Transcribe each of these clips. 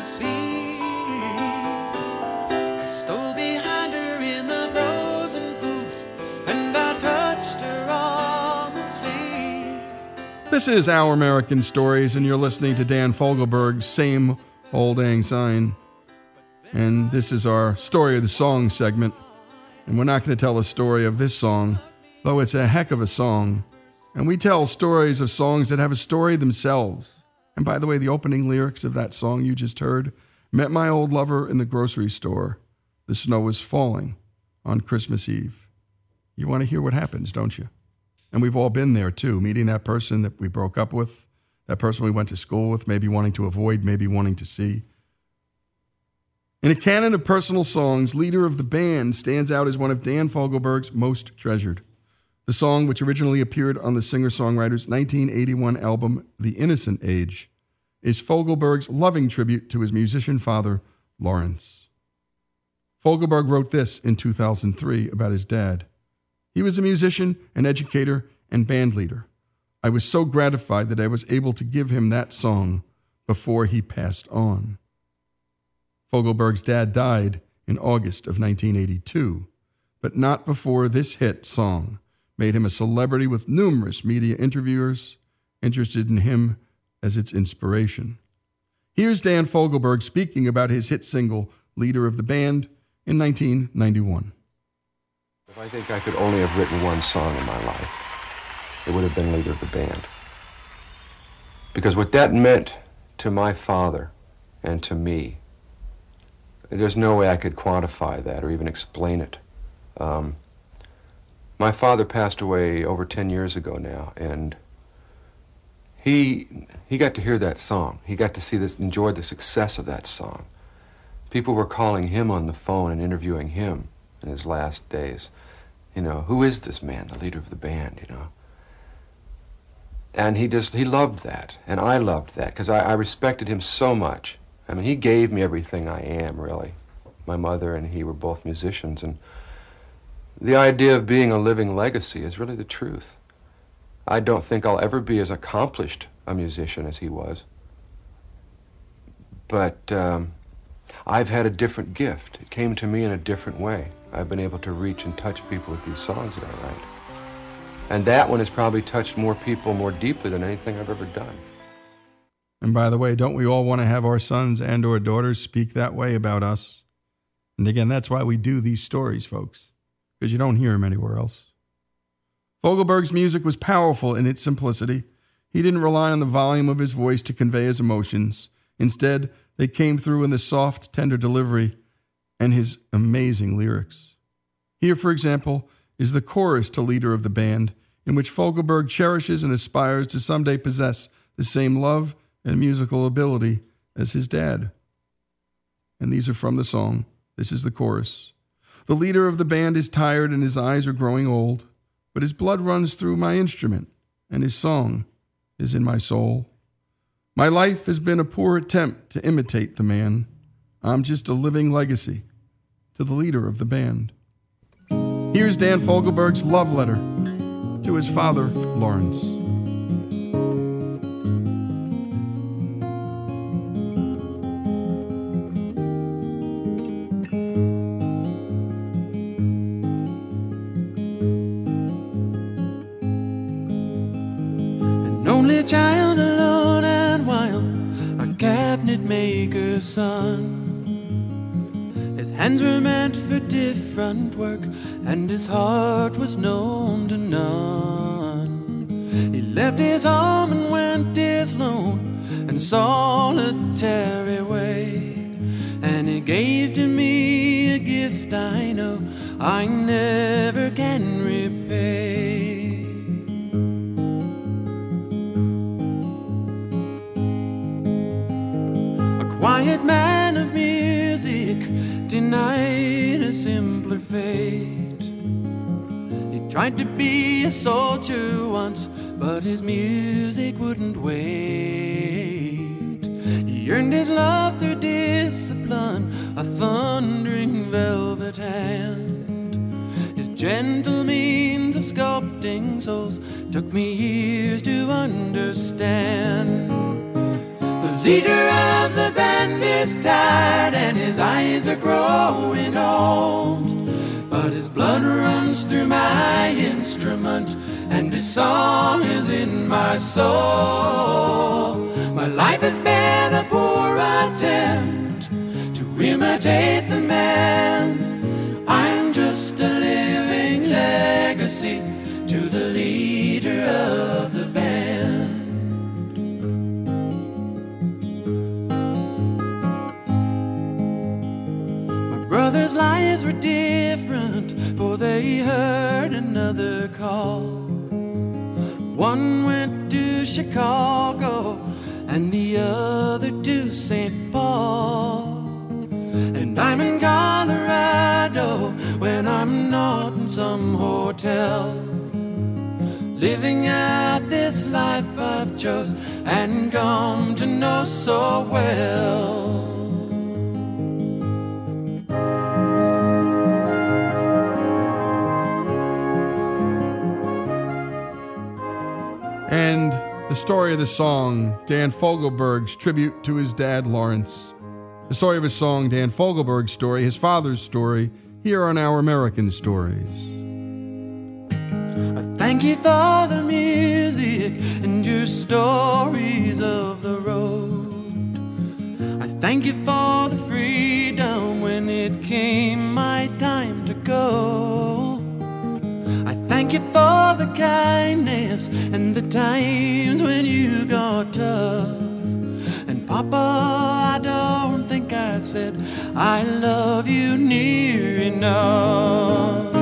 I stole behind her in the frozen foods and I touched her on the sleeve. This is Our American Stories, and you're listening to Dan Fogelberg's Same Old Syne. And this is our Story of the Song segment. And we're not going to tell the story of this song, though it's a heck of a song. And we tell stories of songs that have a story themselves. And by the way, the opening lyrics of that song you just heard met my old lover in the grocery store. The snow was falling on Christmas Eve. You want to hear what happens, don't you? And we've all been there too, meeting that person that we broke up with, that person we went to school with, maybe wanting to avoid, maybe wanting to see. In a canon of personal songs, Leader of the Band stands out as one of Dan Fogelberg's most treasured. The song, which originally appeared on the singer songwriter's 1981 album, The Innocent Age, is Fogelberg's loving tribute to his musician father, Lawrence. Fogelberg wrote this in 2003 about his dad. He was a musician, an educator, and band leader. I was so gratified that I was able to give him that song before he passed on. Fogelberg's dad died in August of 1982, but not before this hit song made him a celebrity with numerous media interviewers interested in him as its inspiration. Here's Dan Fogelberg speaking about his hit single, Leader of the Band, in 1991. If I think I could only have written one song in my life, it would have been Leader of the Band. Because what that meant to my father and to me, there's no way I could quantify that or even explain it. Um, my father passed away over 10 years ago now, and he, he got to hear that song. He got to see this, enjoy the success of that song. People were calling him on the phone and interviewing him in his last days. You know, who is this man, the leader of the band, you know? And he just, he loved that. And I loved that because I, I respected him so much. I mean, he gave me everything I am, really. My mother and he were both musicians. And the idea of being a living legacy is really the truth. I don't think I'll ever be as accomplished a musician as he was. But um, I've had a different gift. It came to me in a different way. I've been able to reach and touch people with these songs that I write. And that one has probably touched more people more deeply than anything I've ever done. And by the way, don't we all want to have our sons and or daughters speak that way about us? And again, that's why we do these stories, folks, because you don't hear him anywhere else. Fogelberg's music was powerful in its simplicity. He didn't rely on the volume of his voice to convey his emotions. Instead, they came through in the soft, tender delivery and his amazing lyrics. Here, for example, is the chorus to Leader of the Band, in which Fogelberg cherishes and aspires to someday possess the same love and musical ability as his dad. And these are from the song. This is the chorus. The leader of the band is tired and his eyes are growing old, but his blood runs through my instrument, and his song is in my soul. My life has been a poor attempt to imitate the man. I'm just a living legacy to the leader of the band. Here's Dan Fogelberg's love letter to his father, Lawrence. Hands were meant for different work, and his heart was known to none. He left his home and went his lone and solitary way, and he gave to me a gift I know I simpler fate. He tried to be a soldier once, but his music wouldn't wait. He earned his love through discipline, a thundering velvet hand. His gentle means of sculpting souls took me years to understand. The leader is tired and his eyes are growing old. But his blood runs through my instrument and his song is in my soul. My life has been a poor attempt to imitate the man. I'm just a living legacy to the leader of the My brother's lives were different, for they heard another call. One went to Chicago and the other to St. Paul. And I'm in Colorado when I'm not in some hotel. Living out this life I've chose and come to know so well. And the story of the song, Dan Fogelberg's tribute to his dad, Lawrence. The story of his song, Dan Fogelberg's story, his father's story, here on Our American Stories. I thank you for the music and your stories of the road. I thank you for the freedom when it came my time to go. Thank you for the kindness and the times when you got tough. And Papa, I don't think I said I love you near enough.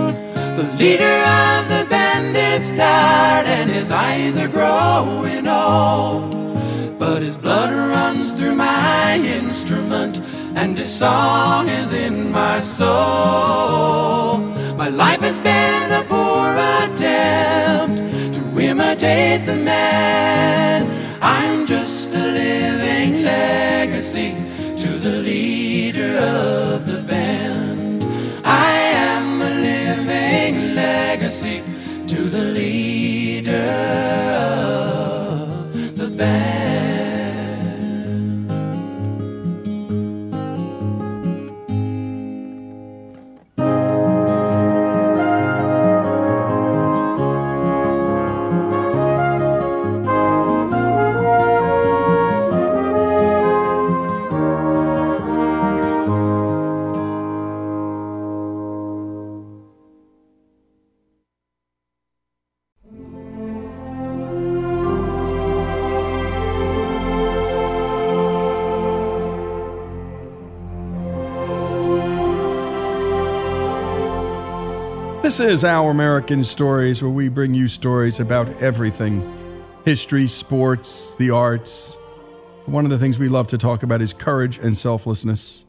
The leader of the band is tired and his eyes are growing old. But his blood runs through my instrument and his song is in my soul. My life has been a poor attempt to imitate the man. I'm just a living legacy to the leader of the band. I am a living legacy to the leader This is Our American Stories, where we bring you stories about everything history, sports, the arts. One of the things we love to talk about is courage and selflessness.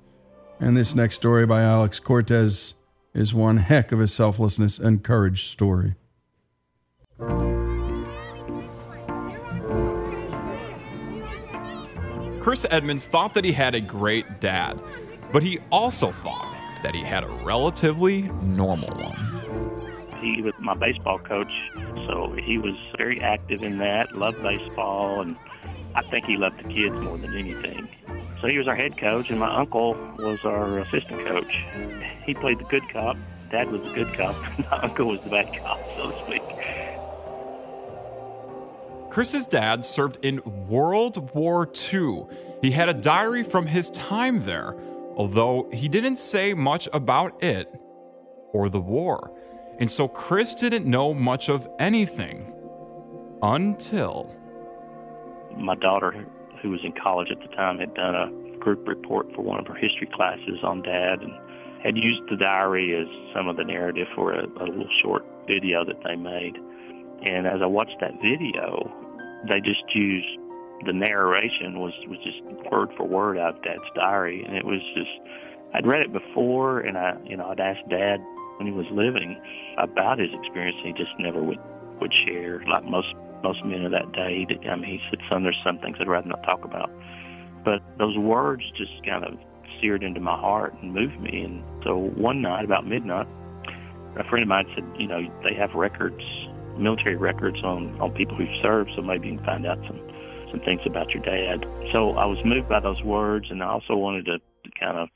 And this next story by Alex Cortez is one heck of a selflessness and courage story. Chris Edmonds thought that he had a great dad, but he also thought that he had a relatively normal one. My baseball coach, so he was very active in that, loved baseball, and I think he loved the kids more than anything. So he was our head coach, and my uncle was our assistant coach. He played the good cop. Dad was the good cop. my uncle was the bad cop, so to speak. Chris's dad served in World War II. He had a diary from his time there, although he didn't say much about it or the war. And so Chris didn't know much of anything until. My daughter, who was in college at the time, had done a group report for one of her history classes on Dad and had used the diary as some of the narrative for a, a little short video that they made. And as I watched that video, they just used the narration was was just word for word out of Dad's diary, and it was just I'd read it before, and I you know I'd asked Dad when he was living about his experience, he just never would would share like most most men of that day. I mean, he said some there's some things I'd rather not talk about, but those words just kind of seared into my heart and moved me. And so one night about midnight, a friend of mine said, you know, they have records, military records on on people who've served, so maybe you can find out some some things about your dad. So I was moved by those words, and I also wanted to kind of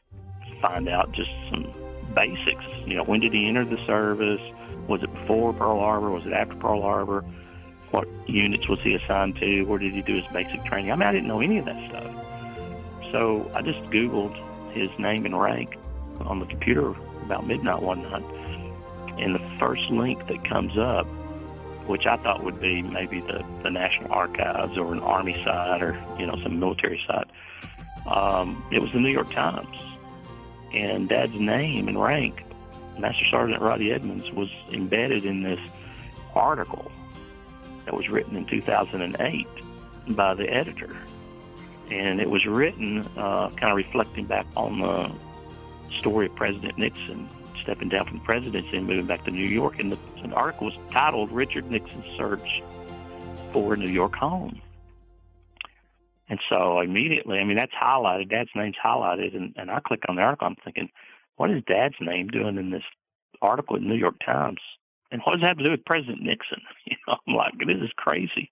find out just some basics. You know, when did he enter the service? Was it before Pearl Harbor? Was it after Pearl Harbor? What units was he assigned to? Where did he do his basic training? I mean, I didn't know any of that stuff. So I just Googled his name and rank on the computer about midnight one night. And the first link that comes up, which I thought would be maybe the, the National Archives or an Army site or, you know, some military site, um, it was the New York Times. And Dad's name and rank, Master Sergeant Roddy Edmonds, was embedded in this article that was written in 2008 by the editor and it was written uh, kind of reflecting back on the story of President Nixon stepping down from the presidency and moving back to New York. And the, the article was titled "Richard Nixon's Search for a New York Home." And so immediately, I mean, that's highlighted. Dad's name's highlighted, and, and I click on the article. I'm thinking, what is Dad's name doing in this article in the New York Times? And what does that have to do with President Nixon? You know, I'm like, this is crazy.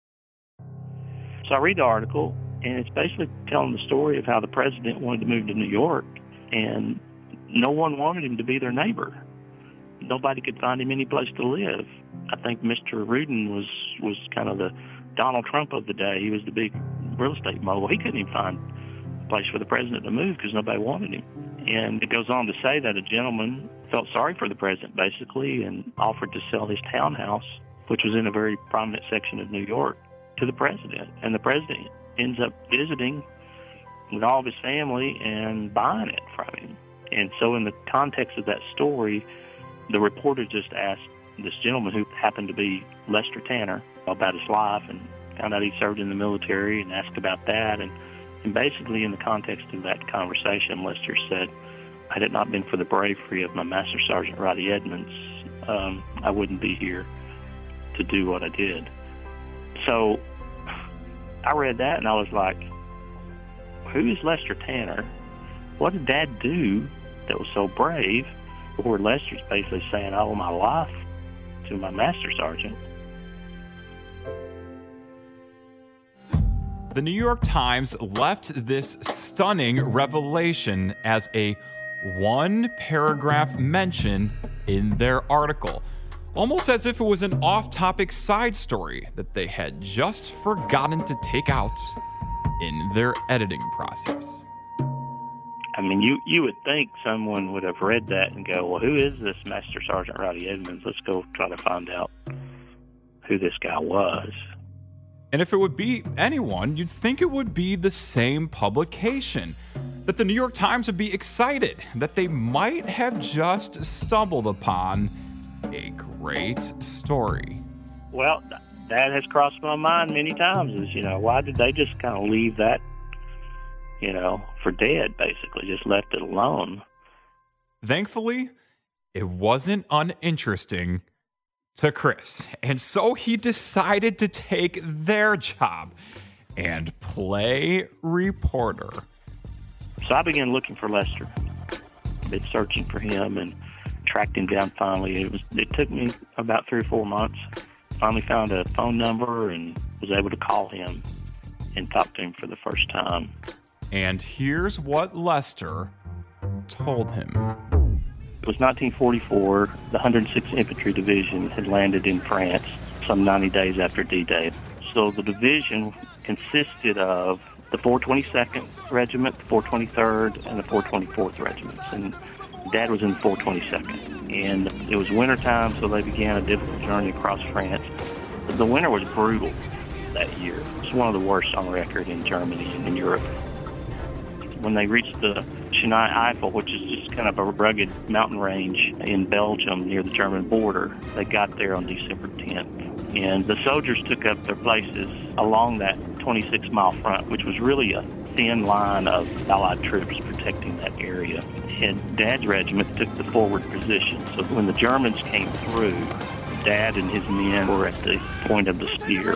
So I read the article, and it's basically telling the story of how the president wanted to move to New York, and no one wanted him to be their neighbor. Nobody could find him any place to live. I think Mr. Rudin was was kind of the Donald Trump of the day. He was the big real estate mogul. He couldn't even find a place for the president to move because nobody wanted him. And it goes on to say that a gentleman felt sorry for the president, basically, and offered to sell his townhouse, which was in a very prominent section of New York, to the president. And the president ends up visiting with all of his family and buying it from him. And so, in the context of that story, the reporter just asked this gentleman who happened to be Lester Tanner about his life and found out he served in the military and asked about that. And, and basically, in the context of that conversation, Lester said, had it not been for the bravery of my Master Sergeant Roddy Edmonds, um, I wouldn't be here to do what I did. So I read that and I was like, who is Lester Tanner? What did Dad do that was so brave? Where Lester's basically saying, I owe my life to my Master Sergeant. The New York Times left this stunning revelation as a one paragraph mention in their article almost as if it was an off topic side story that they had just forgotten to take out in their editing process. I mean, you, you would think someone would have read that and go, well, who is this Master Sergeant Roddy Edmonds? Let's go try to find out who this guy was. And if it would be anyone, you'd think it would be the same publication. That the New York Times would be excited that they might have just stumbled upon a great story. Well, that has crossed my mind many times. Is you know why did they just kind of leave that, you know, for dead? Basically, just left it alone. Thankfully, it wasn't uninteresting to Chris, and so he decided to take their job and play reporter. So I began looking for Lester. I've Been searching for him and tracked him down finally. It was it took me about three or four months. Finally found a phone number and was able to call him and talk to him for the first time. And here's what Lester told him. It was 1944. The 106th Infantry Division had landed in France some 90 days after D-Day. So the division consisted of the 422nd Regiment, the 423rd, and the 424th Regiments. And Dad was in the 422nd, and it was wintertime, so they began a difficult journey across France. The winter was brutal that year. It was one of the worst on record in Germany and in Europe. When they reached the Schnee Eifel, which is just kind of a rugged mountain range in Belgium near the German border, they got there on December 10th. And the soldiers took up their places along that 26 mile front, which was really a thin line of Allied troops protecting that area and Dad's regiment took the forward position. So when the Germans came through, Dad and his men were at the point of the spear.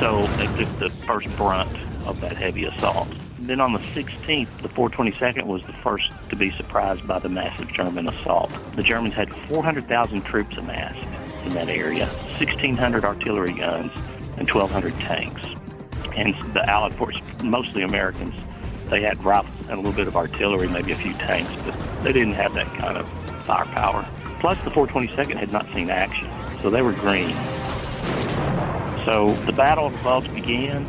So they took the first brunt of that heavy assault. Then on the 16th, the 422nd was the first to be surprised by the massive German assault. The Germans had 400,000 troops amassed in that area, 1,600 artillery guns, and 1,200 tanks. And the Allied forces, mostly Americans, they had rifles and a little bit of artillery, maybe a few tanks, but they didn't have that kind of firepower. Plus, the 422nd had not seen action, so they were green. So the Battle of the Bulge began.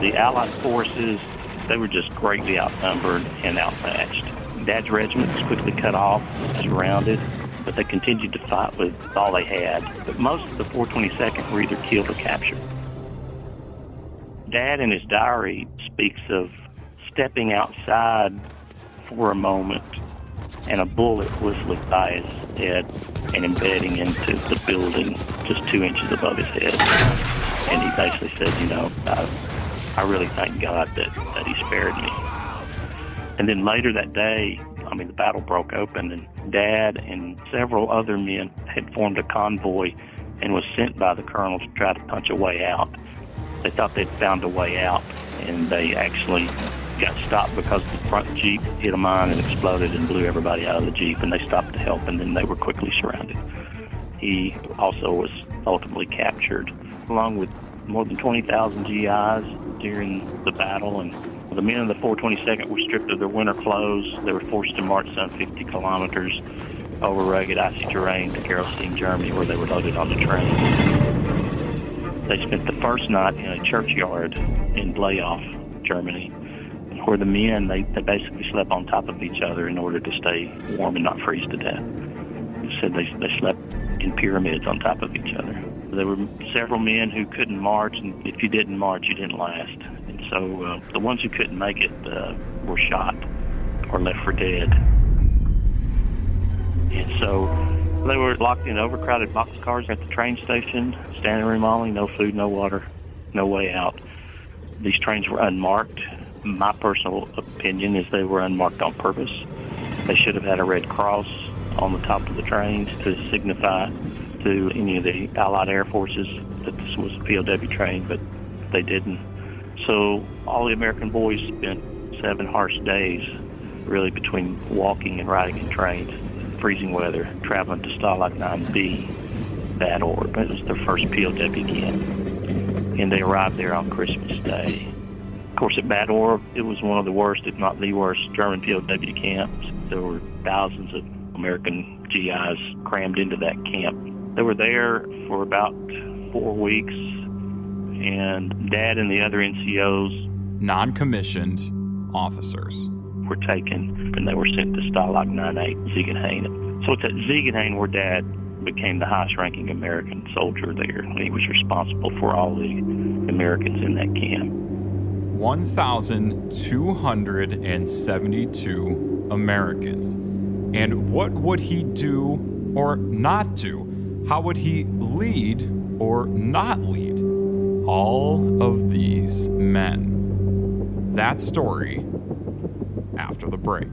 The Allied forces, they were just greatly outnumbered and outmatched. Dad's regiment was quickly cut off, surrounded, but they continued to fight with all they had. But most of the 422nd were either killed or captured. Dad in his diary speaks of stepping outside for a moment and a bullet whistling by his head and embedding into the building just two inches above his head. And he basically said, you know, I, I really thank God that, that he spared me. And then later that day, I mean, the battle broke open, and Dad and several other men had formed a convoy and was sent by the colonel to try to punch a way out. They thought they'd found a way out, and they actually got stopped because the front Jeep hit a mine and exploded and blew everybody out of the Jeep, and they stopped to help, and then they were quickly surrounded. He also was ultimately captured, along with more than 20,000 GIs during the battle, and the men of the 422nd were stripped of their winter clothes. They were forced to march some 50 kilometers over rugged, icy terrain to Gerolstein, Germany, where they were loaded on the train. They spent the first night in a churchyard in Bleialf, Germany, where the men, they, they basically slept on top of each other in order to stay warm and not freeze to death. They said they, they slept in pyramids on top of each other. There were several men who couldn't march, and if you didn't march, you didn't last. And so uh, the ones who couldn't make it uh, were shot or left for dead. And so they were locked in overcrowded boxcars at the train station, standing room only, no food, no water, no way out. These trains were unmarked. My personal opinion is they were unmarked on purpose. They should have had a red cross on the top of the trains to signify to any of the Allied Air Forces that this was a POW train, but they didn't. So all the American boys spent seven harsh days really between walking and riding in trains, freezing weather, traveling to Stalag 9B, Bad Orb. It was their first POW camp. And they arrived there on Christmas Day. Of course, at Bad Orb, it was one of the worst, if not the worst, German POW camps. There were thousands of American GIs crammed into that camp. They were there for about four weeks, and Dad and the other NCOs, non commissioned officers, were taken and they were sent to Stalag 9A Ziegenhain. So it's at Ziegenhain where Dad became the highest ranking American soldier there. He was responsible for all the Americans in that camp. 1,272 Americans. And what would he do or not do? How would he lead or not lead all of these men? That story after the break.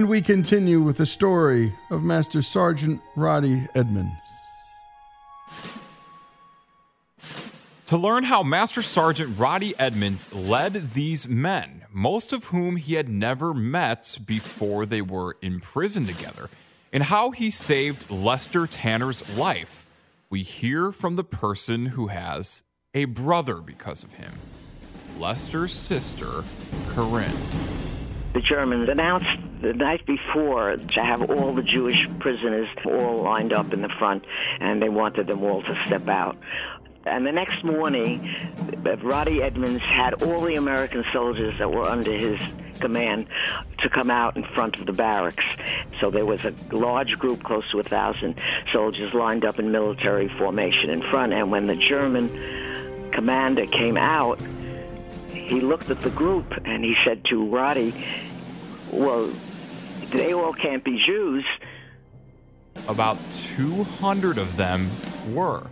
And we continue with the story of Master Sergeant Roddy Edmonds. To learn how Master Sergeant Roddy Edmonds led these men, most of whom he had never met before they were in prison together, and how he saved Lester Tanner's life, we hear from the person who has a brother because of him Lester's sister, Corinne. The Germans announced the night before to have all the Jewish prisoners all lined up in the front, and they wanted them all to step out. And the next morning, Roddy Edmonds had all the American soldiers that were under his command to come out in front of the barracks. So there was a large group, close to a thousand soldiers lined up in military formation in front. And when the German commander came out, he looked at the group and he said to Roddy, well, they all can't be Jews. About 200 of them were.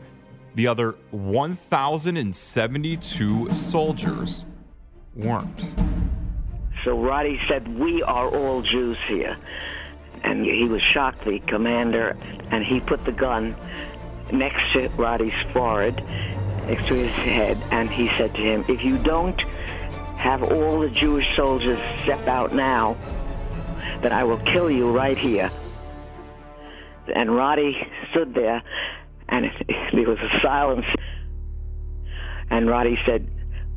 The other 1,072 soldiers weren't. So Roddy said, We are all Jews here. And he was shocked, the commander, and he put the gun next to Roddy's forehead, next to his head, and he said to him, If you don't have all the Jewish soldiers step out now, then I will kill you right here. And Roddy stood there, and there was a silence. And Roddy said,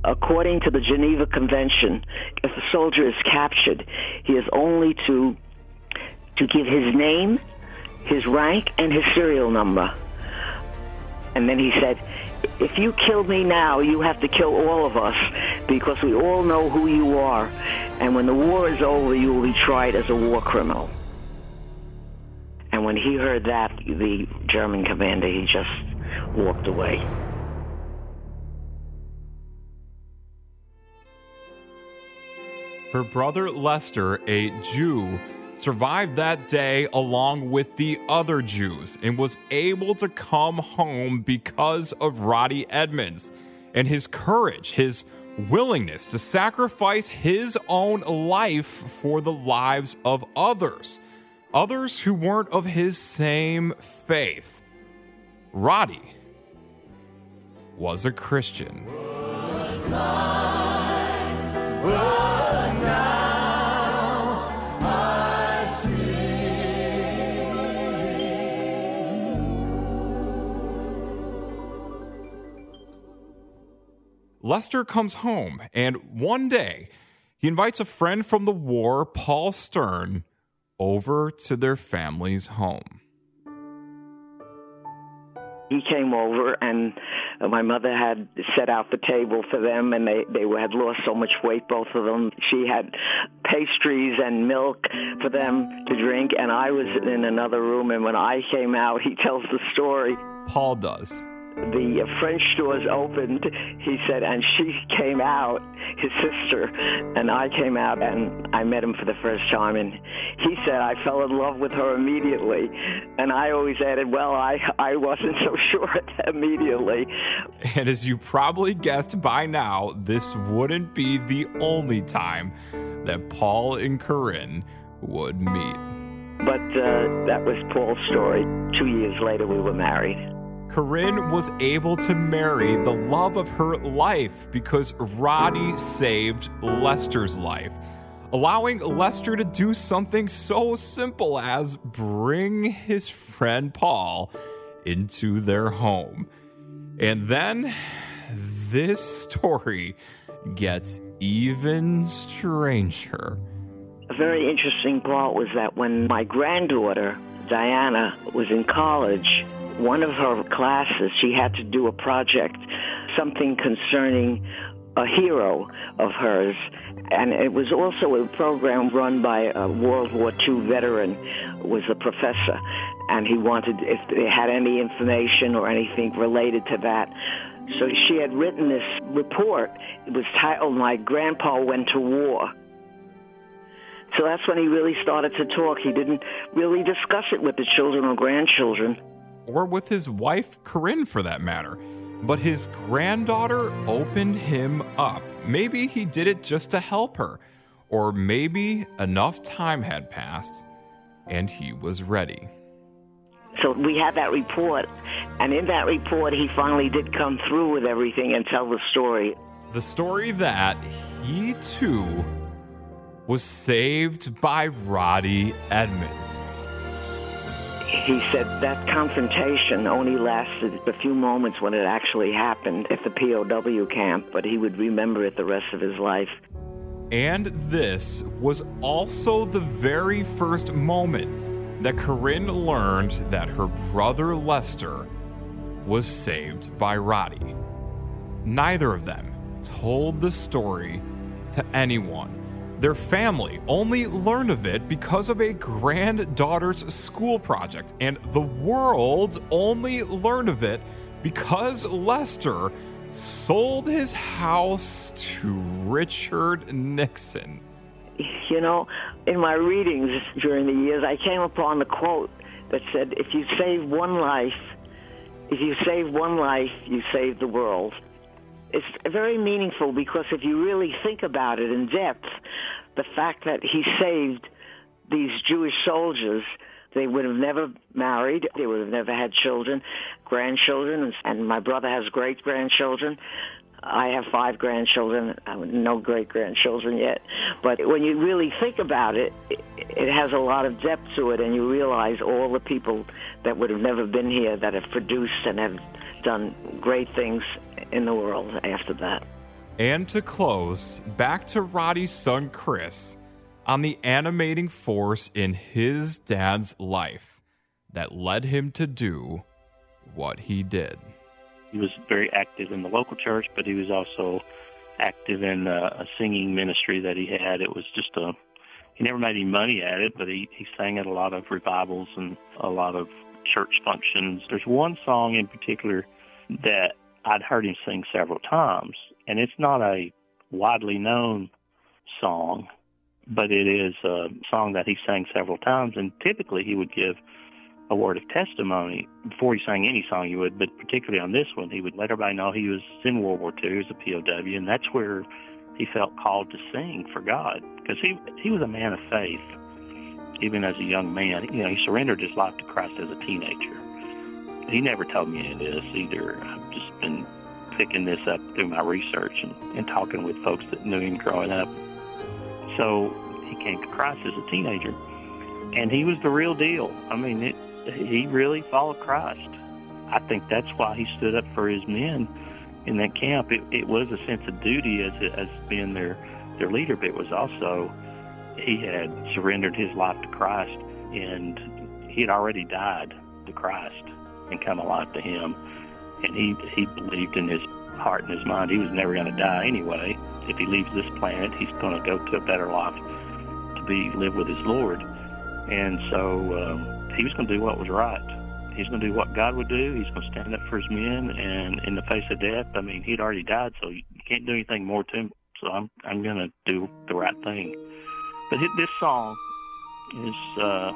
according to the Geneva Convention, if a soldier is captured, he is only to to give his name, his rank, and his serial number. And then he said, if you kill me now, you have to kill all of us because we all know who you are. And when the war is over, you will be tried as a war criminal. And when he heard that, the German commander, he just walked away. Her brother Lester, a Jew, survived that day along with the other Jews and was able to come home because of Roddy Edmonds and his courage, his willingness to sacrifice his own life for the lives of others, others who weren't of his same faith. Roddy was a Christian. Lester comes home, and one day he invites a friend from the war, Paul Stern, over to their family's home. He came over, and my mother had set out the table for them, and they, they had lost so much weight, both of them. She had pastries and milk for them to drink, and I was in another room, and when I came out, he tells the story. Paul does the French doors opened, he said, and she came out, his sister, and I came out and I met him for the first time. And he said, I fell in love with her immediately. And I always added, well, I, I wasn't so sure immediately. And as you probably guessed by now, this wouldn't be the only time that Paul and Corinne would meet. But uh, that was Paul's story. Two years later, we were married. Corinne was able to marry the love of her life because Roddy saved Lester's life, allowing Lester to do something so simple as bring his friend Paul into their home. And then this story gets even stranger. A very interesting part was that when my granddaughter, Diana, was in college, one of her classes, she had to do a project, something concerning a hero of hers. And it was also a program run by a World War II veteran, was a professor. And he wanted, if they had any information or anything related to that. So she had written this report. It was titled, My Grandpa Went to War. So that's when he really started to talk. He didn't really discuss it with the children or grandchildren or with his wife, Corinne for that matter. But his granddaughter opened him up. Maybe he did it just to help her, or maybe enough time had passed and he was ready. So we had that report, and in that report, he finally did come through with everything and tell the story. The story that he too was saved by Roddy Edmonds he said that confrontation only lasted a few moments when it actually happened at the POW camp, but he would remember it the rest of his life. And this was also the very first moment that Corinne learned that her brother Lester was saved by Roddy. Neither of them told the story to anyone, Their family only learned of it because of a granddaughter's school project, and the world only learned of it because Lester sold his house to Richard Nixon. You know, in my readings during the years, I came upon the quote that said, if you save one life, if you save one life, you save the world. It's very meaningful because if you really think about it in depth, the fact that he saved these Jewish soldiers, they would have never married, they would have never had children, grandchildren, and my brother has great grandchildren. I have five grandchildren, uh, no great grandchildren yet. But when you really think about it, it has a lot of depth to it, and you realize all the people that would have never been here that have produced and have done great things in the world after that. And to close, back to Roddy's son Chris on the animating force in his dad's life that led him to do what he did. He was very active in the local church, but he was also active in a, a singing ministry that he had. It was just a he never made any money at it, but he, he sang at a lot of revivals and a lot of church functions. There's one song in particular that I'd heard him sing several times, and it's not a widely known song, but it is a song that he sang several times, and typically he would give a word of testimony before he sang any song he would, but particularly on this one, he would let everybody know he was in World War II as a POW, and that's where he felt called to sing for God because he he was a man of faith, even as a young man. You know, he surrendered his life to Christ as a teenager. He never told me any of this either. I've just been picking this up through my research and, and talking with folks that knew him growing up. So he came to Christ as a teenager, and he was the real deal. I mean, it, he really followed Christ. I think that's why he stood up for his men in that camp. It, it was a sense of duty as as being their their leader, but it was also he had surrendered his life to Christ, and he had already died to Christ and come alive to Him. And he he believed in his heart and his mind he was never going to die anyway. If he leaves this planet, he's going to go to a better life to be live with his Lord. And so um, he was going to do what was right. He's going to do what God would do. He's going to stand up for his men, and in the face of death, I mean, he'd already died, so you can't do anything more to him. So I'm I'm going to do the right thing. But this song is uh,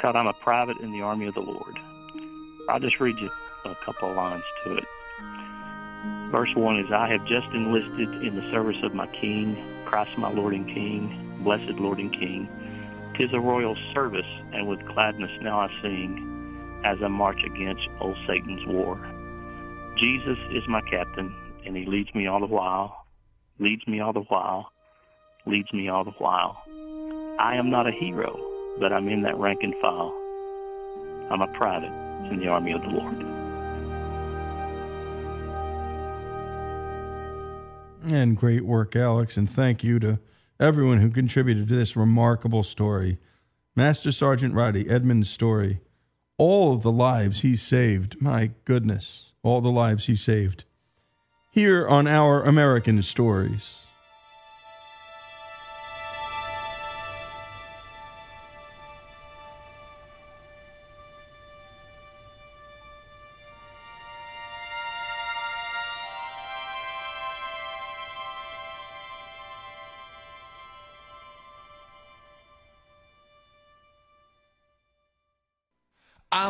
called "I'm a Private in the Army of the Lord." I'll just read you a couple of lines to it. Verse 1 is, I have just enlisted in the service of my King, Christ my Lord and King, blessed Lord and King. Tis a royal service, and with gladness now I sing, as I march against old Satan's war. Jesus is my captain, and he leads me all the while, leads me all the while, leads me all the while. I am not a hero, but I'm in that rank and file. I'm a private in the army of the Lord. And great work, Alex, and thank you to everyone who contributed to this remarkable story. Master Sergeant Roddy Edmonds' story, all the lives he saved, my goodness, all the lives he saved. Here on Our American Stories.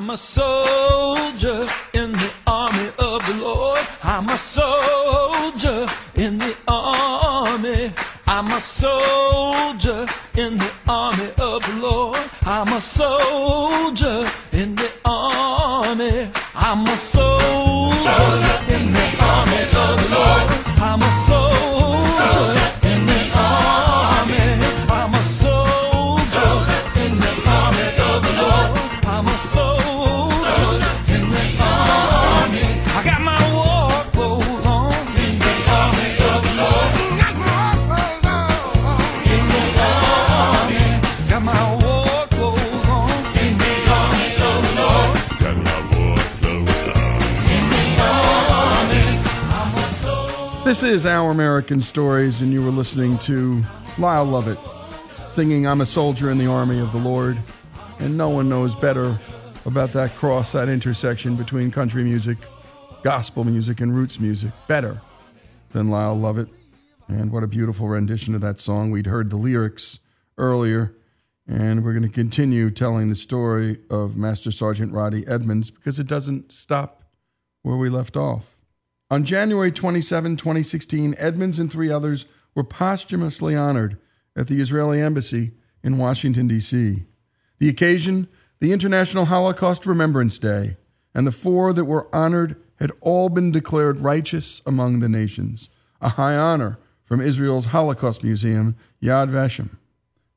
I'm a soldier in the army of the Lord. I'm a soldier in the army. I'm a soldier in the army of the Lord. I'm a soldier in the army. I'm a soldier in the army of the Lord. I'm a soldier This is Our American Stories, and you were listening to Lyle Lovett singing I'm a soldier in the army of the Lord. And no one knows better about that cross, that intersection between country music, gospel music, and roots music better than Lyle Lovett. And what a beautiful rendition of that song. We'd heard the lyrics earlier, and we're going to continue telling the story of Master Sergeant Roddy Edmonds because it doesn't stop where we left off. On January 27, 2016, Edmonds and three others were posthumously honored at the Israeli Embassy in Washington, D.C. The occasion, the International Holocaust Remembrance Day, and the four that were honored had all been declared righteous among the nations, a high honor from Israel's Holocaust Museum, Yad Vashem,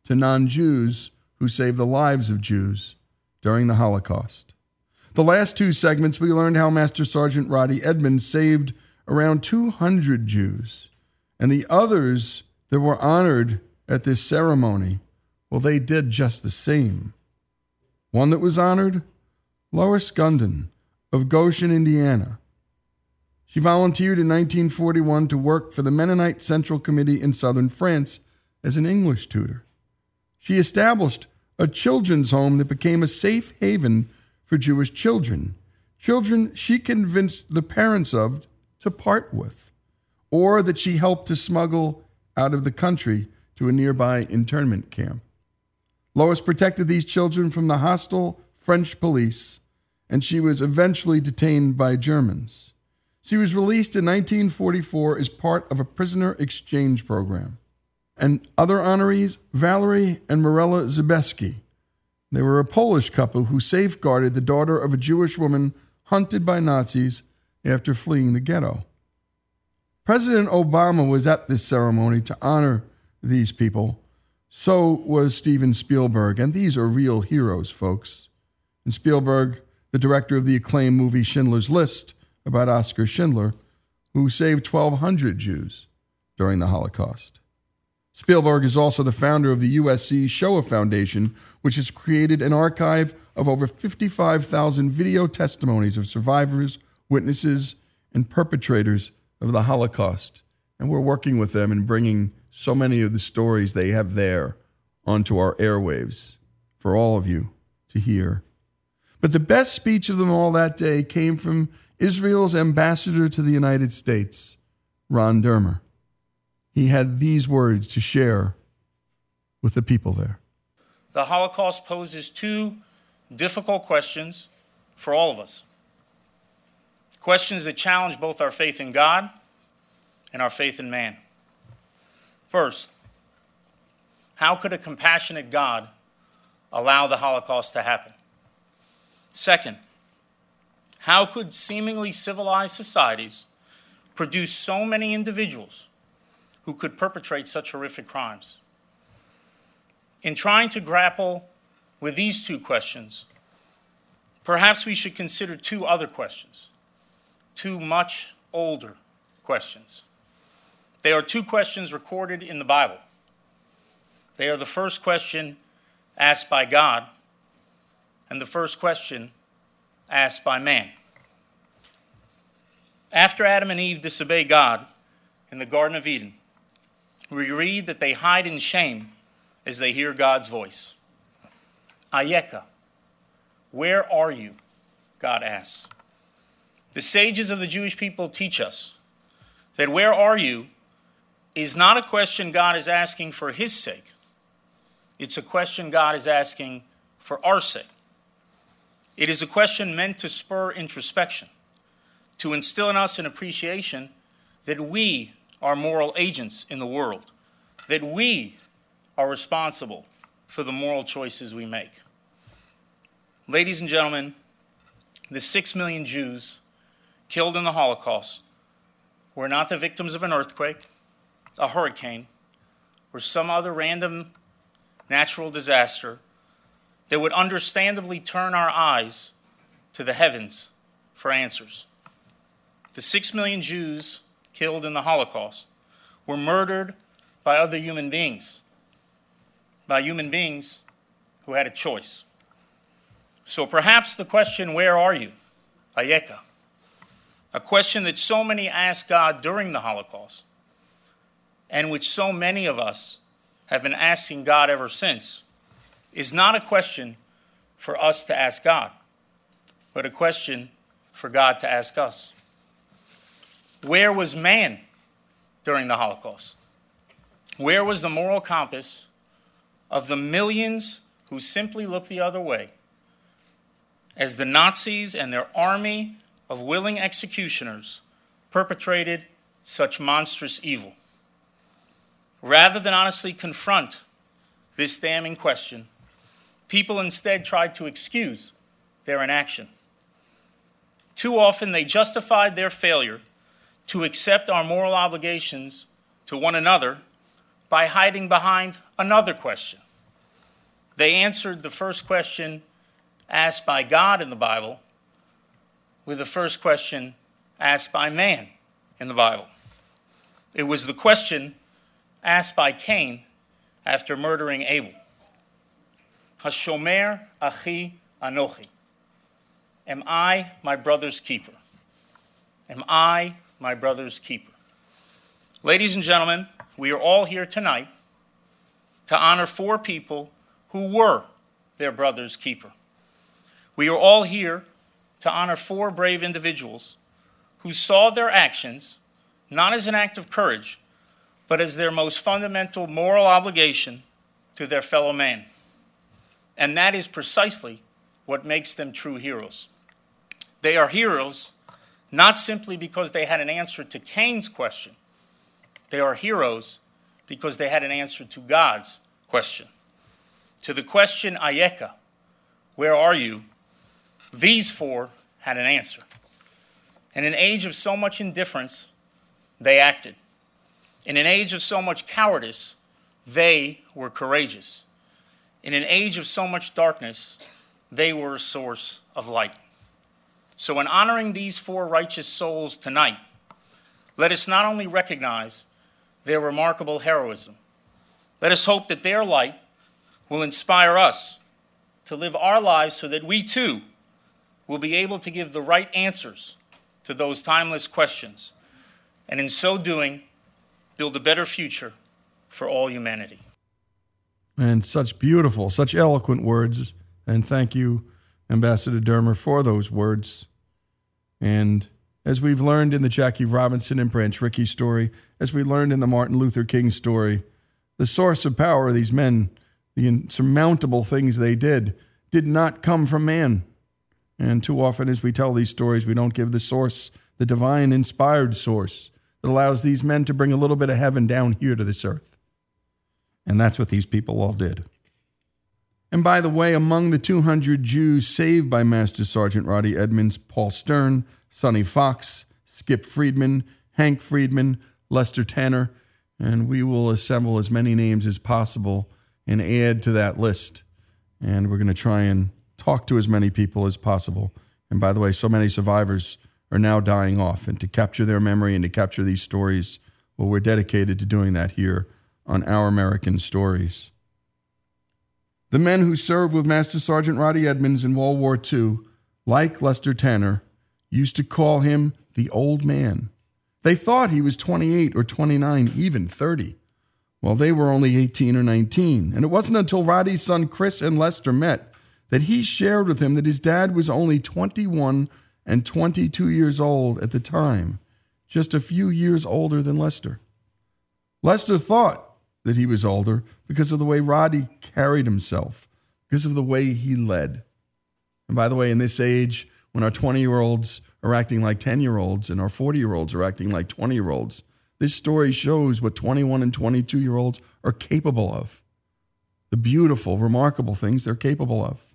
to non Jews who saved the lives of Jews during the Holocaust. The last two segments, we learned how Master Sergeant Roddy Edmonds saved around 200 Jews, and the others that were honored at this ceremony, well, they did just the same. One that was honored, Lois Gunden of Goshen, Indiana. She volunteered in 1941 to work for the Mennonite Central Committee in southern France as an English tutor. She established a children's home that became a safe haven for Jewish children, children she convinced the parents of to part with, or that she helped to smuggle out of the country to a nearby internment camp. Lois protected these children from the hostile French police, and she was eventually detained by Germans. She was released in 1944 as part of a prisoner exchange program. And other honorees, Valerie and Morella Zabeski. They were a Polish couple who safeguarded the daughter of a Jewish woman hunted by Nazis after fleeing the ghetto. President Obama was at this ceremony to honor these people. So was Steven Spielberg, and these are real heroes, folks. And Spielberg, the director of the acclaimed movie Schindler's List about Oskar Schindler, who saved 1,200 Jews during the Holocaust. Spielberg is also the founder of the USC Shoah Foundation, which has created an archive of over 55,000 video testimonies of survivors, witnesses, and perpetrators of the Holocaust. And we're working with them and bringing so many of the stories they have there onto our airwaves for all of you to hear. But the best speech of them all that day came from Israel's ambassador to the United States, Ron Dermer. He had these words to share with the people there. The Holocaust poses two difficult questions for all of us. Questions that challenge both our faith in God and our faith in man. First, how could a compassionate God allow the Holocaust to happen? Second, how could seemingly civilized societies produce so many individuals who could perpetrate such horrific crimes? In trying to grapple with these two questions, perhaps we should consider two other questions, two much older questions. They are two questions recorded in the Bible. They are the first question asked by God and the first question asked by man. After Adam and Eve disobey God in the Garden of Eden, we read that they hide in shame as they hear God's voice. Ayeka, where are you? God asks. The sages of the Jewish people teach us that where are you is not a question God is asking for his sake. It's a question God is asking for our sake. It is a question meant to spur introspection, to instill in us an appreciation that we are moral agents in the world, that we are responsible for the moral choices we make. Ladies and gentlemen, the six million Jews killed in the Holocaust were not the victims of an earthquake a hurricane, or some other random natural disaster that would understandably turn our eyes to the heavens for answers. The six million Jews killed in the Holocaust were murdered by other human beings, by human beings who had a choice. So perhaps the question, Where are you? Ayeka. A question that so many asked God during the Holocaust and which so many of us have been asking God ever since is not a question for us to ask God, but a question for God to ask us. Where was man during the Holocaust? Where was the moral compass of the millions who simply looked the other way as the Nazis and their army of willing executioners perpetrated such monstrous evil? Rather than honestly confront this damning question, people instead tried to excuse their inaction. Too often, they justified their failure to accept our moral obligations to one another by hiding behind another question. They answered the first question asked by God in the Bible with the first question asked by man in the Bible. It was the question asked by Cain after murdering Abel. Hashomer achi anochi. Am I my brother's keeper? Am I my brother's keeper? Ladies and gentlemen, we are all here tonight to honor four people who were their brother's keeper. We are all here to honor four brave individuals who saw their actions not as an act of courage, but as their most fundamental moral obligation to their fellow man. And that is precisely what makes them true heroes. They are heroes not simply because they had an answer to Cain's question, they are heroes because they had an answer to God's question. To the question, Ayeka, where are you? These four had an answer. In an age of so much indifference, they acted. In an age of so much cowardice, they were courageous. In an age of so much darkness, they were a source of light. So, in honoring these four righteous souls tonight, let us not only recognize their remarkable heroism, let us hope that their light will inspire us to live our lives so that we too will be able to give the right answers to those timeless questions, and in so doing, build a better future for all humanity. And such beautiful, such eloquent words. And thank you, Ambassador Dermer, for those words. And as we've learned in the Jackie Robinson and Branch Rickey story, as we learned in the Martin Luther King story, the source of power of these men, the insurmountable things they did, did not come from man. And too often, as we tell these stories, we don't give the source, the divine inspired source that allows these men to bring a little bit of heaven down here to this earth. And that's what these people all did. And by the way, among the 200 Jews saved by Master Sergeant Roddy Edmonds, Paul Stern, Sonny Fox, Skip Friedman, Hank Friedman, Lester Tanner, and we will assemble as many names as possible and add to that list. And we're going to try and talk to as many people as possible. And by the way, so many survivors are now dying off. And to capture their memory and to capture these stories, well, we're dedicated to doing that here on Our American Stories. The men who served with Master Sergeant Roddy Edmonds in World War II, like Lester Tanner, used to call him the old man. They thought he was 28 or 29, even 30. Well, they were only 18 or 19. And it wasn't until Roddy's son Chris and Lester met that he shared with him that his dad was only 21 and 22 years old at the time, just a few years older than Lester. Lester thought that he was older because of the way Roddy carried himself, because of the way he led. And by the way, in this age, when our 20 year olds are acting like 10 year olds and our 40 year olds are acting like 20 year olds, this story shows what 21 and 22 year olds are capable of. The beautiful, remarkable things they're capable of.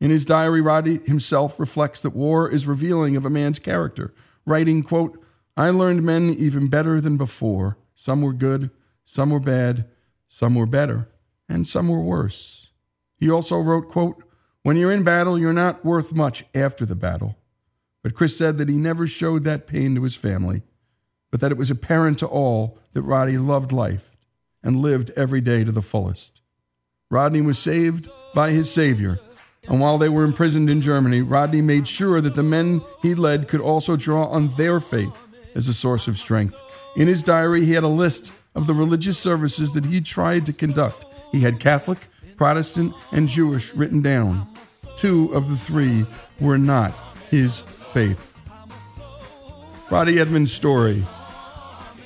In his diary, Roddy himself reflects that war is revealing of a man's character, writing, quote, I learned men even better than before. Some were good, some were bad, some were better, and some were worse. He also wrote, quote, When you're in battle, you're not worth much after the battle. But Chris said that he never showed that pain to his family, but that it was apparent to all that Roddy loved life and lived every day to the fullest. Rodney was saved by his Savior and while they were imprisoned in Germany, Rodney made sure that the men he led could also draw on their faith as a source of strength. In his diary, he had a list of the religious services that he tried to conduct. He had Catholic, Protestant, and Jewish written down. Two of the three were not his faith. Roddy Edmonds' story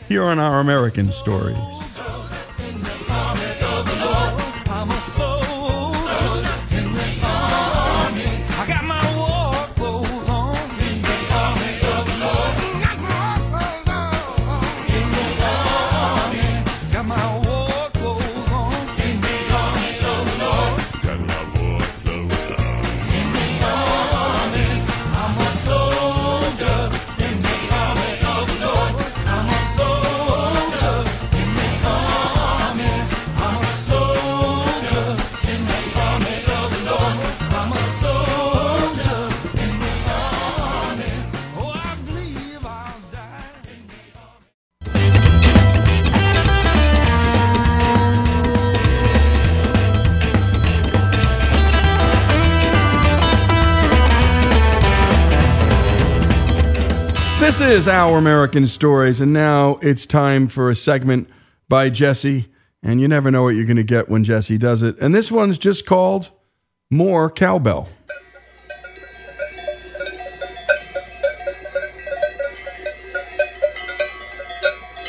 here on Our American Stories. This is Our American Stories, and now it's time for a segment by Jesse. And you never know what you're going to get when Jesse does it. And this one's just called More Cowbell.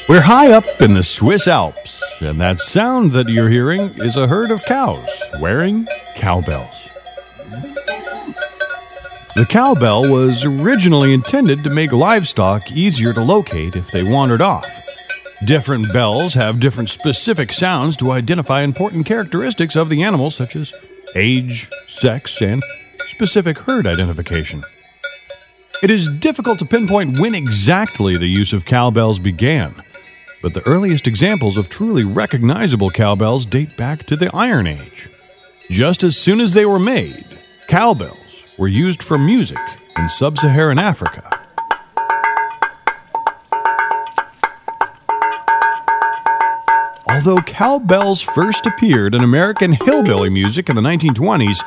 We're high up in the Swiss Alps, and that sound that you're hearing is a herd of cows wearing cowbells. The cowbell was originally intended to make livestock easier to locate if they wandered off. Different bells have different specific sounds to identify important characteristics of the animal, such as age, sex, and specific herd identification. It is difficult to pinpoint when exactly the use of cowbells began, but the earliest examples of truly recognizable cowbells date back to the Iron Age. Just as soon as they were made, cowbells were used for music in sub Saharan Africa. Although cowbells first appeared in American hillbilly music in the 1920s,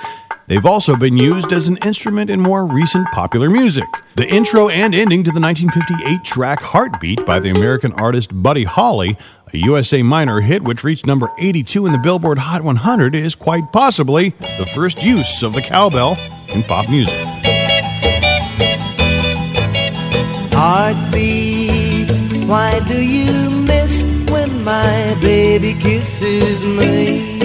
they've also been used as an instrument in more recent popular music. The intro and ending to the 1958 track Heartbeat by the American artist Buddy Holly, a USA minor hit which reached number 82 in the Billboard Hot 100, is quite possibly the first use of the cowbell in pop music. Heartbeat, why do you miss when my baby kisses me?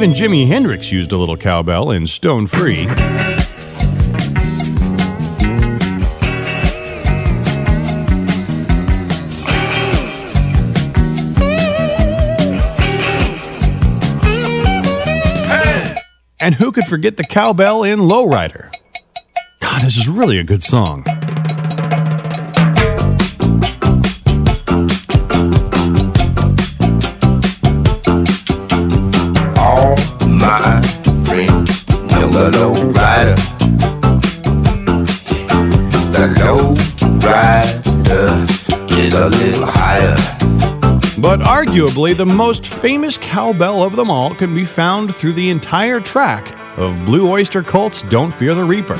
Even Jimi Hendrix used a little cowbell in Stone Free. And who could forget the cowbell in Lowrider? God, this is really a good song. Low rider. The low rider is a little higher. But arguably, the most famous cowbell of them all can be found through the entire track of Blue Oyster Cult's Don't Fear the Reaper.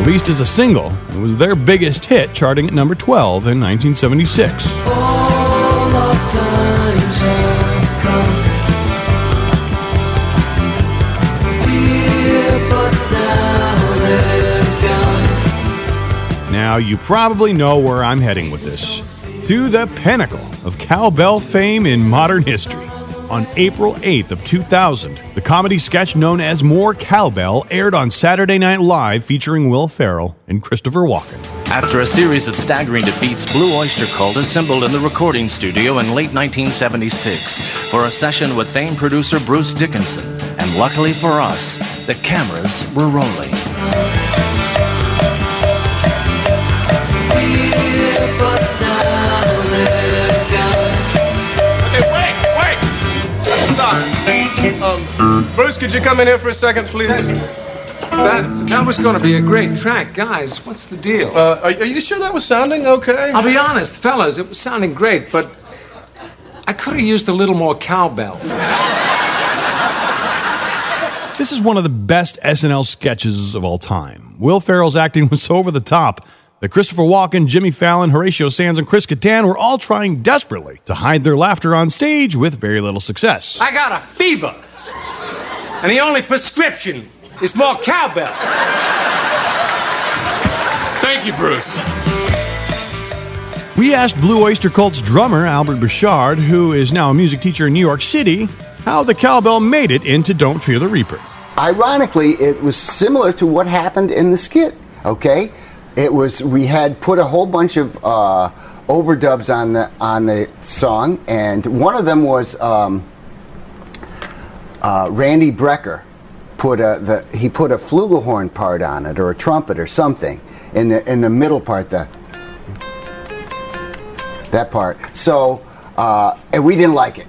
Released as a single, it was their biggest hit, charting at number 12 in 1976. Now, you probably know where I'm heading with this. To the pinnacle of cowbell fame in modern history. On April 8th of 2000, the comedy sketch known as More Cowbell aired on Saturday Night Live featuring Will Ferrell and Christopher Walken. After a series of staggering defeats, Blue Oyster Cult assembled in the recording studio in late 1976 for a session with famed producer Bruce Dickinson. And luckily for us, the cameras were rolling. Stop. Um, Bruce, could you come in here for a second, please? That, that was going to be a great track. Guys, what's the deal? Uh, are, are you sure that was sounding okay? I'll be honest, fellas, it was sounding great, but I could have used a little more cowbell. This is one of the best SNL sketches of all time. Will Ferrell's acting was over the top that Christopher Walken, Jimmy Fallon, Horatio Sanz, and Chris Kattan were all trying desperately to hide their laughter on stage with very little success. I got a fever. And the only prescription is more cowbell. Thank you, Bruce. We asked Blue Oyster Cult's drummer, Albert Bouchard, who is now a music teacher in New York City, how the cowbell made it into Don't Fear the Reaper. Ironically, it was similar to what happened in the skit, okay? It was, we had put a whole bunch of uh, overdubs on the, on the song, and one of them was um, uh, Randy Brecker put a, the, he put a flugelhorn part on it, or a trumpet or something, in the, in the middle part, the, that part. So, uh, and we didn't like it.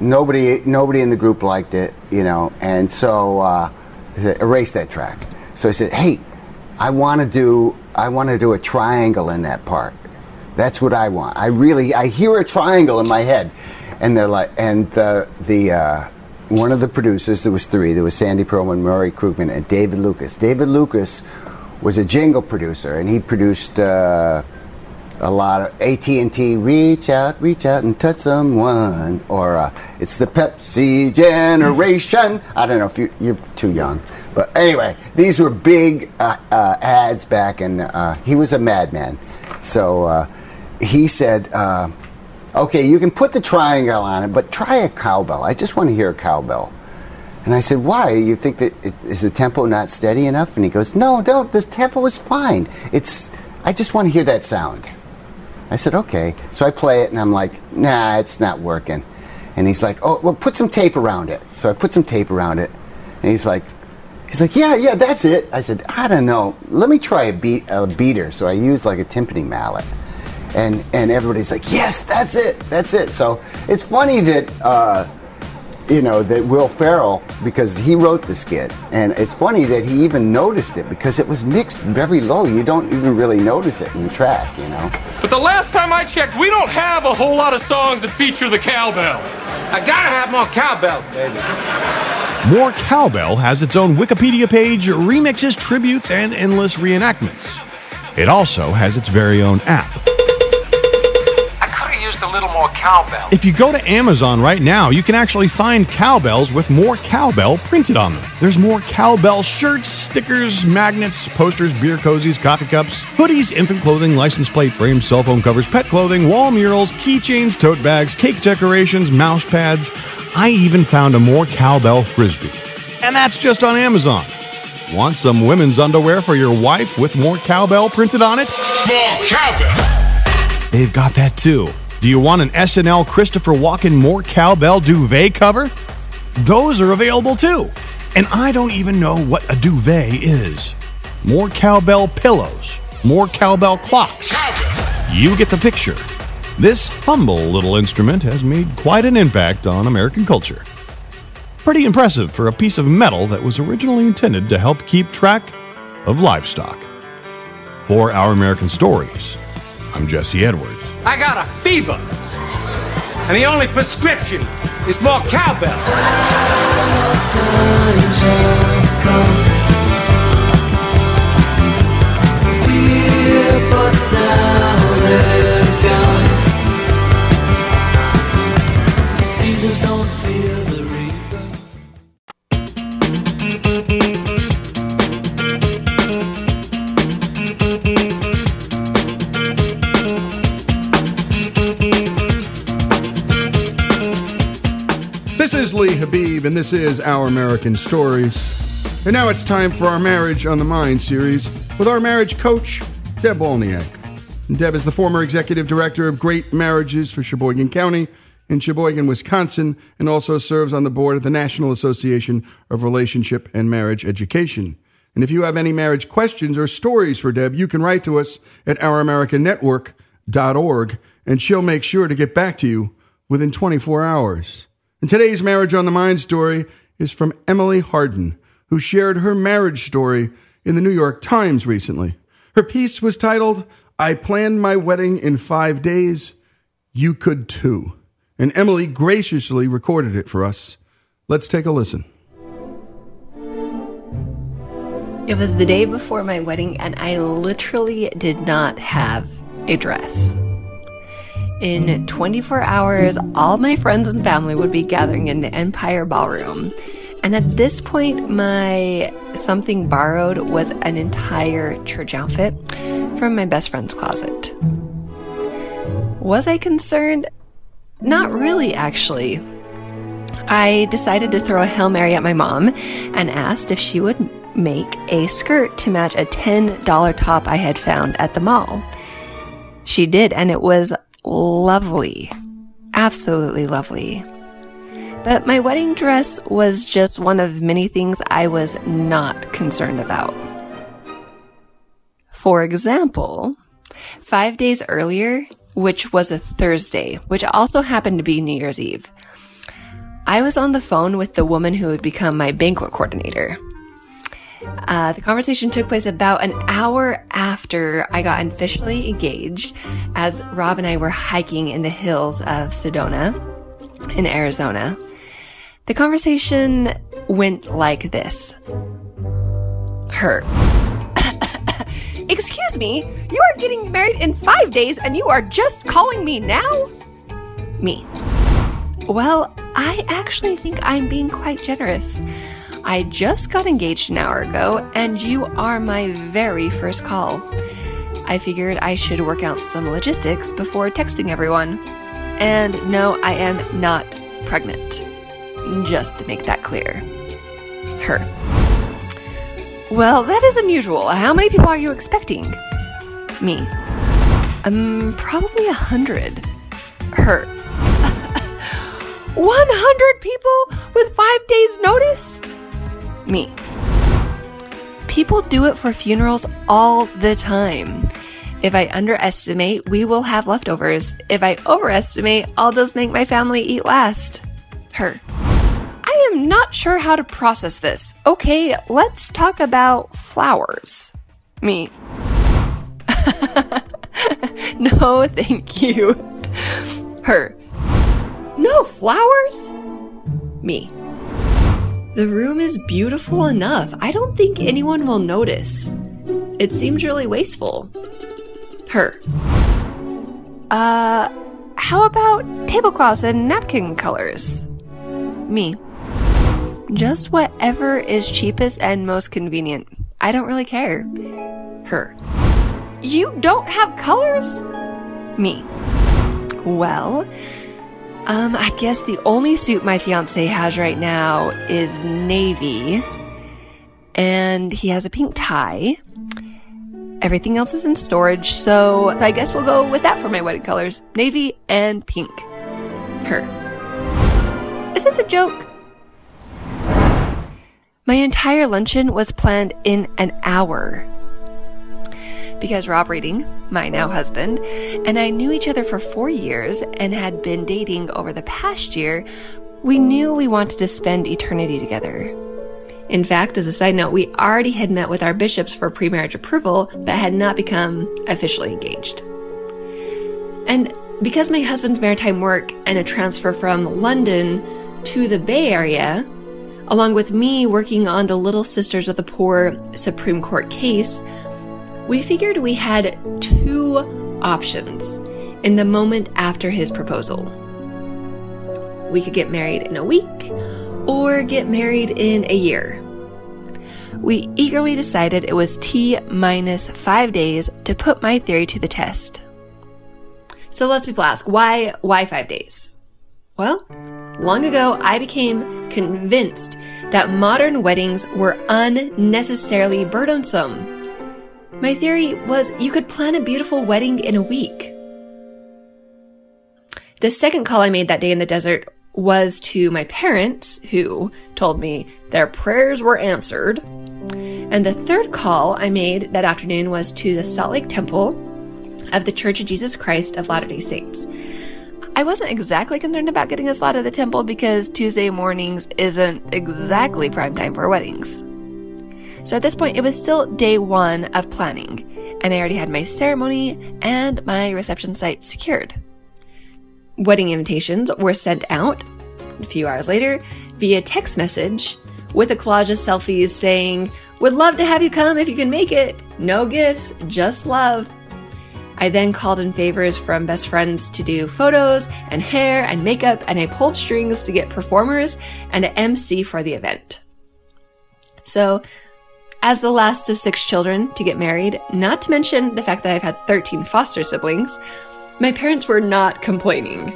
Nobody, nobody in the group liked it, you know, and so uh, erase that track. So I said, "Hey, I want to do, I want to do a triangle in that part. That's what I want. I really, I hear a triangle in my head." And they're like, and the the uh, one of the producers, there was three. There was Sandy Pearlman, Murray Krugman, and David Lucas. David Lucas was a jingle producer, and he produced. Uh, a lot of AT&T reach out reach out and touch someone or uh, it's the Pepsi generation I don't know if you, you're too young but anyway these were big uh, uh, ads back and uh, he was a madman so uh, he said uh, okay you can put the triangle on it but try a cowbell I just want to hear a cowbell and I said why you think that it, is the tempo not steady enough and he goes no don't the tempo is fine it's I just want to hear that sound I said, okay. So I play it and I'm like, nah, it's not working. And he's like, oh, well, put some tape around it. So I put some tape around it. And he's like, he's like, yeah, yeah, that's it. I said, I don't know. Let me try a, beat, a beater. So I used like a timpani mallet. And, and everybody's like, yes, that's it. That's it. So it's funny that, uh, you know, that Will Ferrell, because he wrote the skit, and it's funny that he even noticed it because it was mixed very low. You don't even really notice it in the track, you know. But the last time I checked, we don't have a whole lot of songs that feature the cowbell. I gotta have more cowbell, baby. More Cowbell has its own Wikipedia page, remixes, tributes, and endless reenactments. It also has its very own app. I could have used a little more cowbell. If you go to Amazon right now, you can actually find cowbells with more cowbell printed on them. There's more cowbell shirts, stickers, magnets, posters, beer cozies, coffee cups, hoodies, infant clothing, license plate frames, cell phone covers, pet clothing, wall murals, keychains, tote bags, cake decorations, mouse pads. I even found a more cowbell frisbee. And that's just on Amazon. Want some women's underwear for your wife with more cowbell printed on it? More cowbell. They've got that too. Do you want an SNL Christopher Walken More Cowbell duvet cover? Those are available too. And I don't even know what a duvet is. More cowbell pillows, more cowbell clocks. You get the picture. This humble little instrument has made quite an impact on American culture. Pretty impressive for a piece of metal that was originally intended to help keep track of livestock. For Our American Stories, I'm Jesse Edwards. I got a fever. And the only prescription is more cowbell. Seasons don't Habib, and this is Our American Stories. And now it's time for our Marriage on the Mind series with our marriage coach, Deb Wolniak. And Deb is the former executive director of Great Marriages for Sheboygan County in Sheboygan, Wisconsin, and also serves on the board of the National Association of Relationship and Marriage Education. And if you have any marriage questions or stories for Deb, you can write to us at ouramericannetwork.org, and she'll make sure to get back to you within 24 hours. And today's Marriage on the Mind story is from Emily Hardman, who shared her marriage story in the New York Times recently. Her piece was titled, I Planned My Wedding in Five Days. You Could Too. And Emily graciously recorded it for us. Let's take a listen. It was the day before my wedding, and I literally did not have a dress. In 24 hours, all my friends and family would be gathering in the Empire Ballroom. And at this point, my something borrowed was an entire church outfit from my best friend's closet. Was I concerned? Not really, actually. I decided to throw a Hail Mary at my mom and asked if she would make a skirt to match a $10 top I had found at the mall. She did, and it was lovely. Absolutely lovely. But my wedding dress was just one of many things I was not concerned about. For example, five days earlier, which was a Thursday, which also happened to be New Year's Eve, I was on the phone with the woman who would become my banquet coordinator. Uh, the conversation took place about an hour after I got officially engaged, as Rob and I were hiking in the hills of Sedona in Arizona. The conversation went like this Her. Excuse me, you are getting married in five days and you are just calling me now? Me. Well, I actually think I'm being quite generous. I just got engaged an hour ago, and you are my very first call. I figured I should work out some logistics before texting everyone. And no, I am not pregnant. Just to make that clear. Her. Well, that is unusual. How many people are you expecting? Me. Um, probably a hundred. Her. 100 people with five days' notice? Me. People do it for funerals all the time. If I underestimate, we will have leftovers. If I overestimate, I'll just make my family eat last. Her. I am not sure how to process this. Okay, let's talk about flowers. Me. no, thank you. Her. No flowers? Me. The room is beautiful enough. I don't think anyone will notice. It seems really wasteful. Her. Uh, how about tablecloths and napkin colors? Me. Just whatever is cheapest and most convenient. I don't really care. Her. You don't have colors? Me. Well, um, I guess the only suit my fiance has right now is navy, and he has a pink tie. Everything else is in storage, so I guess we'll go with that for my wedding colors navy and pink. Her. Is this a joke? My entire luncheon was planned in an hour because Rob Reading, my now husband, and I knew each other for four years and had been dating over the past year, we knew we wanted to spend eternity together. In fact, as a side note, we already had met with our bishops for pre marriage approval, but had not become officially engaged. And because my husband's maritime work and a transfer from London to the Bay Area, along with me working on the Little Sisters of the Poor Supreme Court case, we figured we had two options in the moment after his proposal. We could get married in a week or get married in a year. We eagerly decided it was T minus five days to put my theory to the test. So let's people ask, why, why five days? Well, long ago I became convinced that modern weddings were unnecessarily burdensome my theory was you could plan a beautiful wedding in a week. The second call I made that day in the desert was to my parents, who told me their prayers were answered. And the third call I made that afternoon was to the Salt Lake Temple of the Church of Jesus Christ of Latter day Saints. I wasn't exactly concerned about getting a slot at the temple because Tuesday mornings isn't exactly prime time for weddings. So at this point, it was still day one of planning, and I already had my ceremony and my reception site secured. Wedding invitations were sent out a few hours later via text message with a collage of selfies saying, Would love to have you come if you can make it. No gifts, just love. I then called in favors from best friends to do photos and hair and makeup, and I pulled strings to get performers and an MC for the event. So, as the last of six children to get married, not to mention the fact that I've had 13 foster siblings, my parents were not complaining.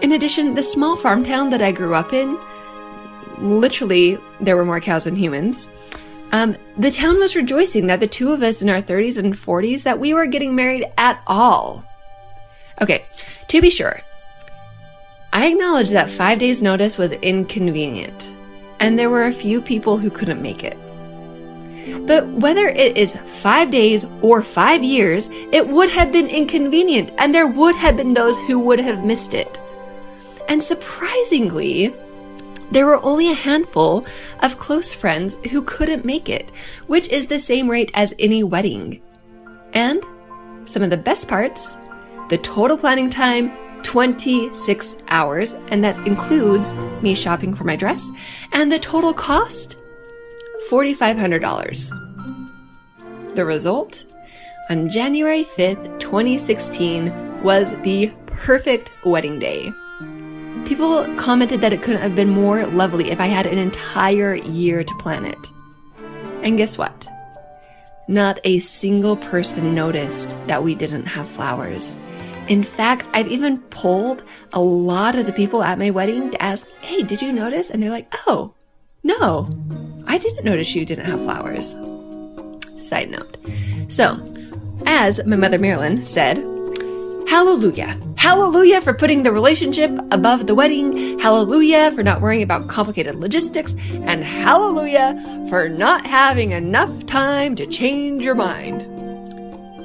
In addition, the small farm town that I grew up in, literally, there were more cows than humans. Um, the town was rejoicing that the two of us in our 30s and 40s that we were getting married at all. Okay, to be sure, I acknowledge that five days' notice was inconvenient, and there were a few people who couldn't make it. But whether it is five days or five years, it would have been inconvenient, and there would have been those who would have missed it. And surprisingly, there were only a handful of close friends who couldn't make it, which is the same rate as any wedding. And some of the best parts the total planning time 26 hours, and that includes me shopping for my dress, and the total cost $4,500. The result? On January 5th, 2016, was the perfect wedding day. People commented that it couldn't have been more lovely if I had an entire year to plan it. And guess what? Not a single person noticed that we didn't have flowers. In fact, I've even polled a lot of the people at my wedding to ask, hey, did you notice? And they're like, oh, no, I didn't notice you didn't have flowers. Side note. So, as my mother Marilyn said, Hallelujah. Hallelujah for putting the relationship above the wedding. Hallelujah for not worrying about complicated logistics. And hallelujah for not having enough time to change your mind.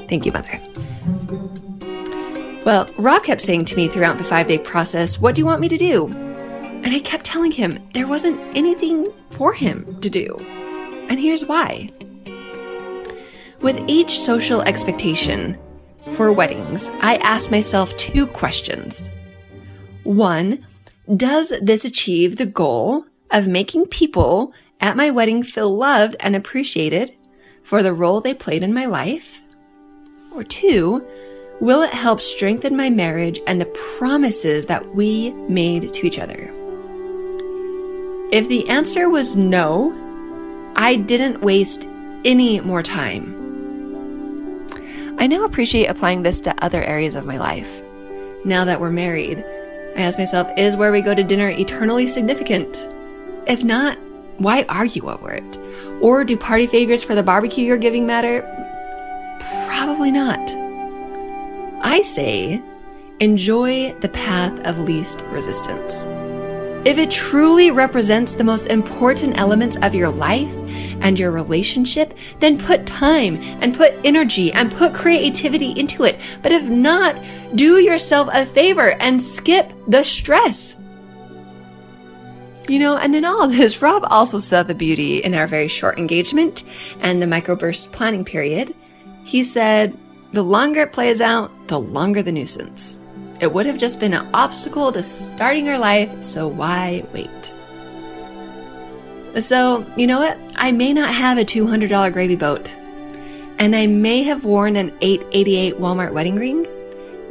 Thank you, Mother. Well, Rob kept saying to me throughout the five day process, What do you want me to do? And I kept telling him there wasn't anything for him to do. And here's why. With each social expectation for weddings, I ask myself two questions. One, does this achieve the goal of making people at my wedding feel loved and appreciated for the role they played in my life? Or two, Will it help strengthen my marriage and the promises that we made to each other? If the answer was no, I didn't waste any more time. I now appreciate applying this to other areas of my life. Now that we're married, I ask myself, is where we go to dinner eternally significant? If not, why argue over it? Or do party favors for the barbecue you're giving matter? Probably not. I say, enjoy the path of least resistance. If it truly represents the most important elements of your life and your relationship, then put time and put energy and put creativity into it. But if not, do yourself a favor and skip the stress. You know, and in all this, Rob also saw the beauty in our very short engagement and the microburst planning period. He said, the longer it plays out, the longer the nuisance. It would have just been an obstacle to starting your life, so why wait? So, you know what? I may not have a $200 gravy boat, and I may have worn an 888 Walmart wedding ring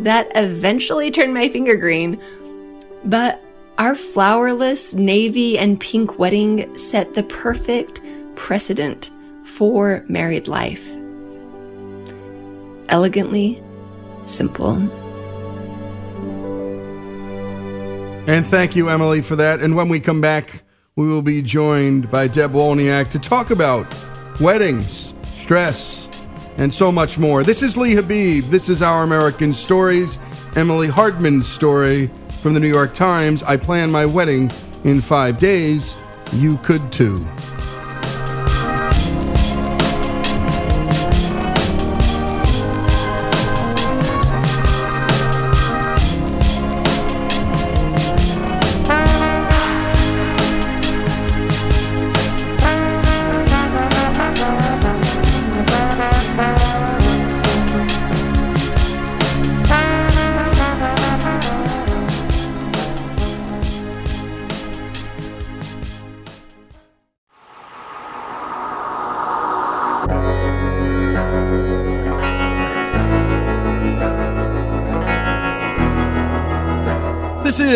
that eventually turned my finger green, but our flowerless navy and pink wedding set the perfect precedent for married life elegantly simple. And thank you, Emily, for that. And when we come back, we will be joined by Deb Wolniak to talk about weddings, stress, and so much more. This is Lee Habib. This is Our American Stories. Emily Hardman's story from the New York Times. I plan my wedding in five days. You could too.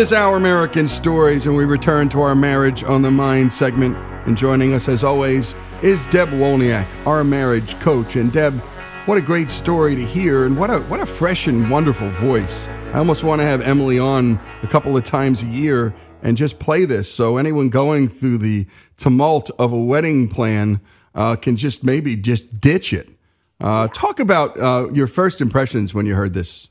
Is Our American Stories, and we return to our Marriage on the Mind segment. And joining us, as always, is Deb Wolniak, our marriage coach. And Deb, what a great story to hear, and what a what a fresh and wonderful voice. I almost want to have Emily on a couple of times a year and just play this, so anyone going through the tumult of a wedding plan uh, can just maybe just ditch it. Uh, talk about uh, your first impressions when you heard this.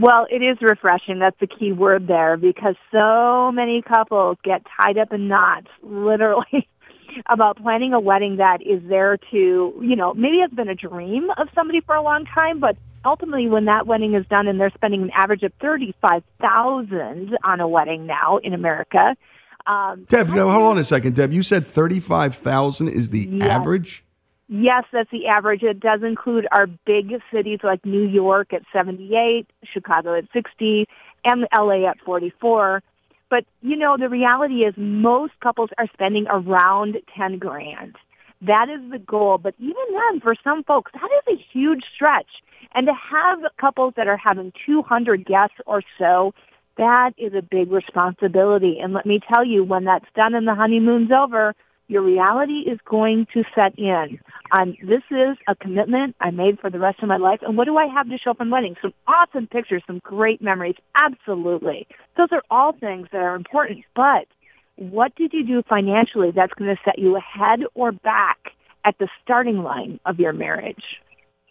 Well, it is refreshing. That's the key word there because so many couples get tied up in knots, literally, about planning a wedding that is there to, you know, maybe it's been a dream of somebody for a long time, but ultimately when that wedding is done and they're spending an average of 35000 on a wedding now in America. Um, Deb, hold on a second. Deb, you said 35000 is the Yes. average? Yes, that's the average. It does include our big cities like New York at 78, Chicago at 60, and LA at 44. But, you know, the reality is most couples are spending around 10 grand. That is the goal. But even then, for some folks, that is a huge stretch. And to have couples that are having 200 guests or so, that is a big responsibility. And let me tell you, when that's done and the honeymoon's over, your reality is going to set in. Um, this is a commitment I made for the rest of my life. And what do I have to show from weddings? Some awesome pictures, some great memories. Absolutely. Those are all things that are important. But what did you do financially that's going to set you ahead or back at the starting line of your marriage?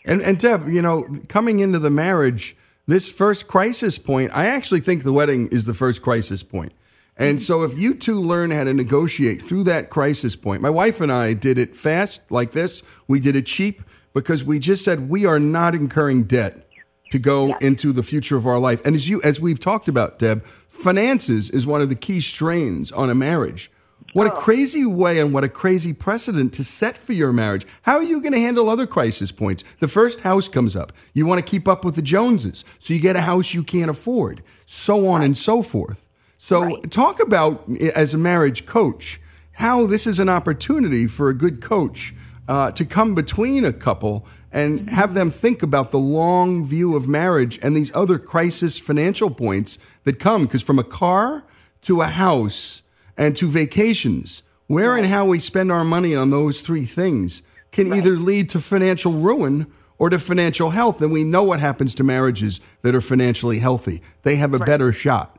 And, and Deb, you know, coming into the marriage, this first crisis point, I actually think the wedding is the first crisis point. And so if you two learn how to negotiate through that crisis point, my wife and I did it fast like this. We did it cheap because we just said we are not incurring debt to go into the future of our life. And as you as we've talked about, Deb, finances is one of the key strains on a marriage. What a oh. crazy way and what a crazy precedent to set for your marriage. How are you going to handle other crisis points? The first house comes up. You want to keep up with the Joneses, so you get a house you can't afford, so on and so forth. So, talk about, as a marriage coach, how this is an opportunity for a good coach uh, to come between a couple and have them think about the long view of marriage and these other crisis financial points that come. Because from a car to a house and to vacations, where and how we spend our money on those three things can either lead to financial ruin or to financial health. And we know what happens to marriages that are financially healthy, they have a better shot.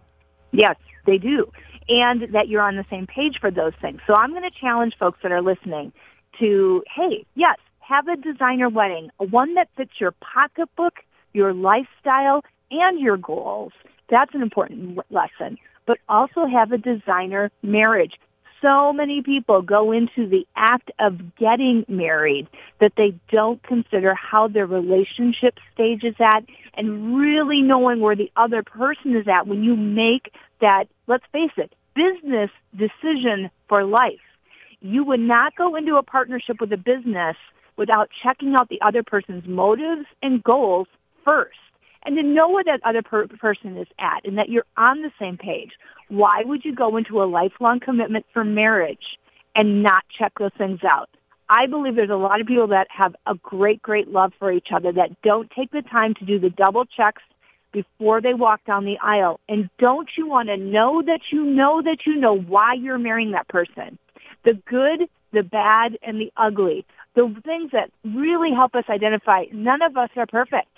Yes, they do. And that you're on the same page for those things. So I'm going to challenge folks that are listening to, hey, yes, have a designer wedding, one that fits your pocketbook, your lifestyle, and your goals. That's an important lesson. But also have a designer marriage. So many people go into the act of getting married that they don't consider how their relationship stage is at and really knowing where the other person is at when you make that, let's face it, business decision for life. You would not go into a partnership with a business without checking out the other person's motives and goals first and to know where that other per- person is at and that you're on the same page. Why would you go into a lifelong commitment for marriage and not check those things out? I believe there's a lot of people that have a great, great love for each other that don't take the time to do the double checks before they walk down the aisle. And don't you want to know that you know that you know why you're marrying that person? The good, the bad, and the ugly. The things that really help us identify none of us are perfect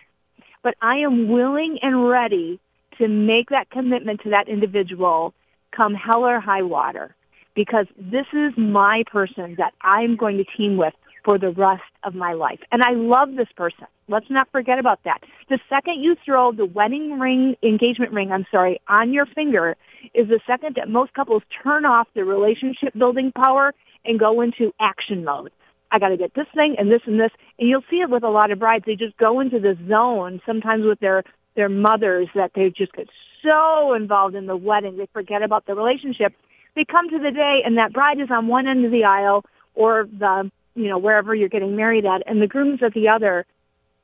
but I am willing and ready to make that commitment to that individual come hell or high water because this is my person that I'm going to team with for the rest of my life. And I love this person. Let's not forget about that. The second you throw the wedding ring, engagement ring, I'm sorry, on your finger is the second that most couples turn off the relationship building power and go into action mode. I got to get this thing and this and this. And you'll see it with a lot of brides. They just go into the zone sometimes with their, their mothers that they just get so involved in the wedding. They forget about the relationship. They come to the day and that bride is on one end of the aisle or the, you know, wherever you're getting married at and the groom's at the other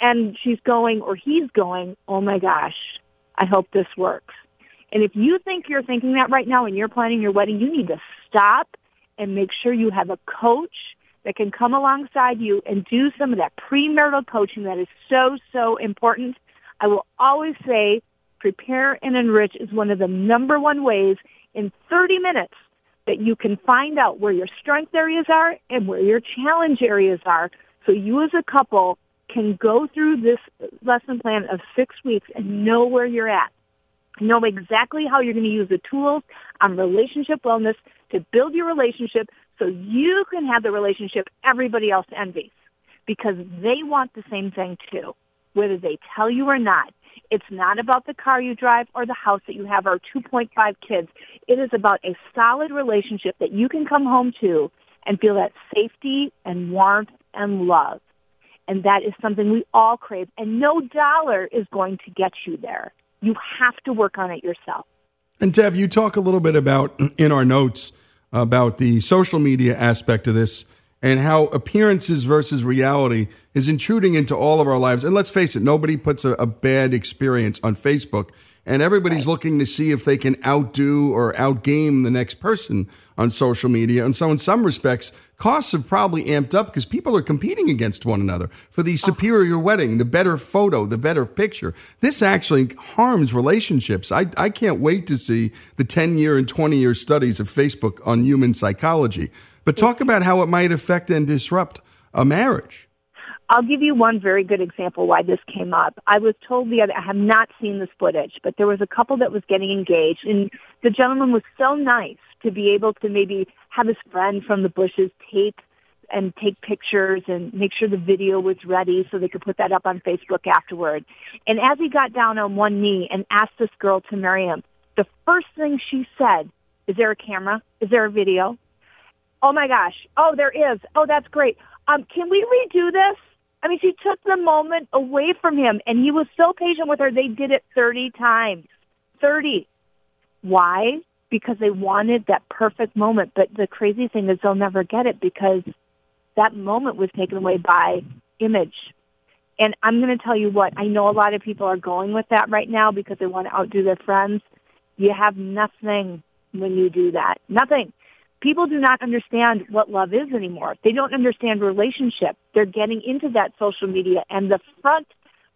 and she's going or he's going, oh my gosh, I hope this works. And if you think you're thinking that right now and you're planning your wedding, you need to stop and make sure you have a coach that can come alongside you and do some of that premarital coaching that is so, so important. I will always say Prepare and Enrich is one of the number one ways in 30 minutes that you can find out where your strength areas are and where your challenge areas are so you as a couple can go through this lesson plan of six weeks and know where you're at. Know exactly how you're going to use the tools on relationship wellness to build your relationship so you can have the relationship everybody else envies because they want the same thing too, whether they tell you or not. It's not about the car you drive or the house that you have or 2.5 kids. It is about a solid relationship that you can come home to and feel that safety and warmth and love. And that is something we all crave. And no dollar is going to get you there. You have to work on it yourself. And Deb, you talk a little bit about in our notes about the social media aspect of this and how appearances versus reality is intruding into all of our lives. And let's face it, nobody puts a, a bad experience on Facebook and everybody's right. looking to see if they can outdo or outgame the next person on social media. And so, in some respects, costs have probably amped up because people are competing against one another for the oh. superior wedding, the better photo, the better picture. This actually harms relationships. I, I can't wait to see the 10 year and 20 year studies of Facebook on human psychology. But talk about how it might affect and disrupt a marriage. I'll give you one very good example why this came up. I was told the other, I have not seen this footage, but there was a couple that was getting engaged and the gentleman was so nice to be able to maybe have his friend from the bushes tape and take pictures and make sure the video was ready so they could put that up on Facebook afterward. And as he got down on one knee and asked this girl to marry him, the first thing she said, is there a camera? Is there a video? Oh my gosh. Oh, there is. Oh, that's great. Um, can we redo this? I mean, she took the moment away from him, and he was so patient with her. They did it 30 times. 30. Why? Because they wanted that perfect moment. But the crazy thing is they'll never get it because that moment was taken away by image. And I'm going to tell you what, I know a lot of people are going with that right now because they want to outdo their friends. You have nothing when you do that. Nothing people do not understand what love is anymore. They don't understand relationship. They're getting into that social media and the front,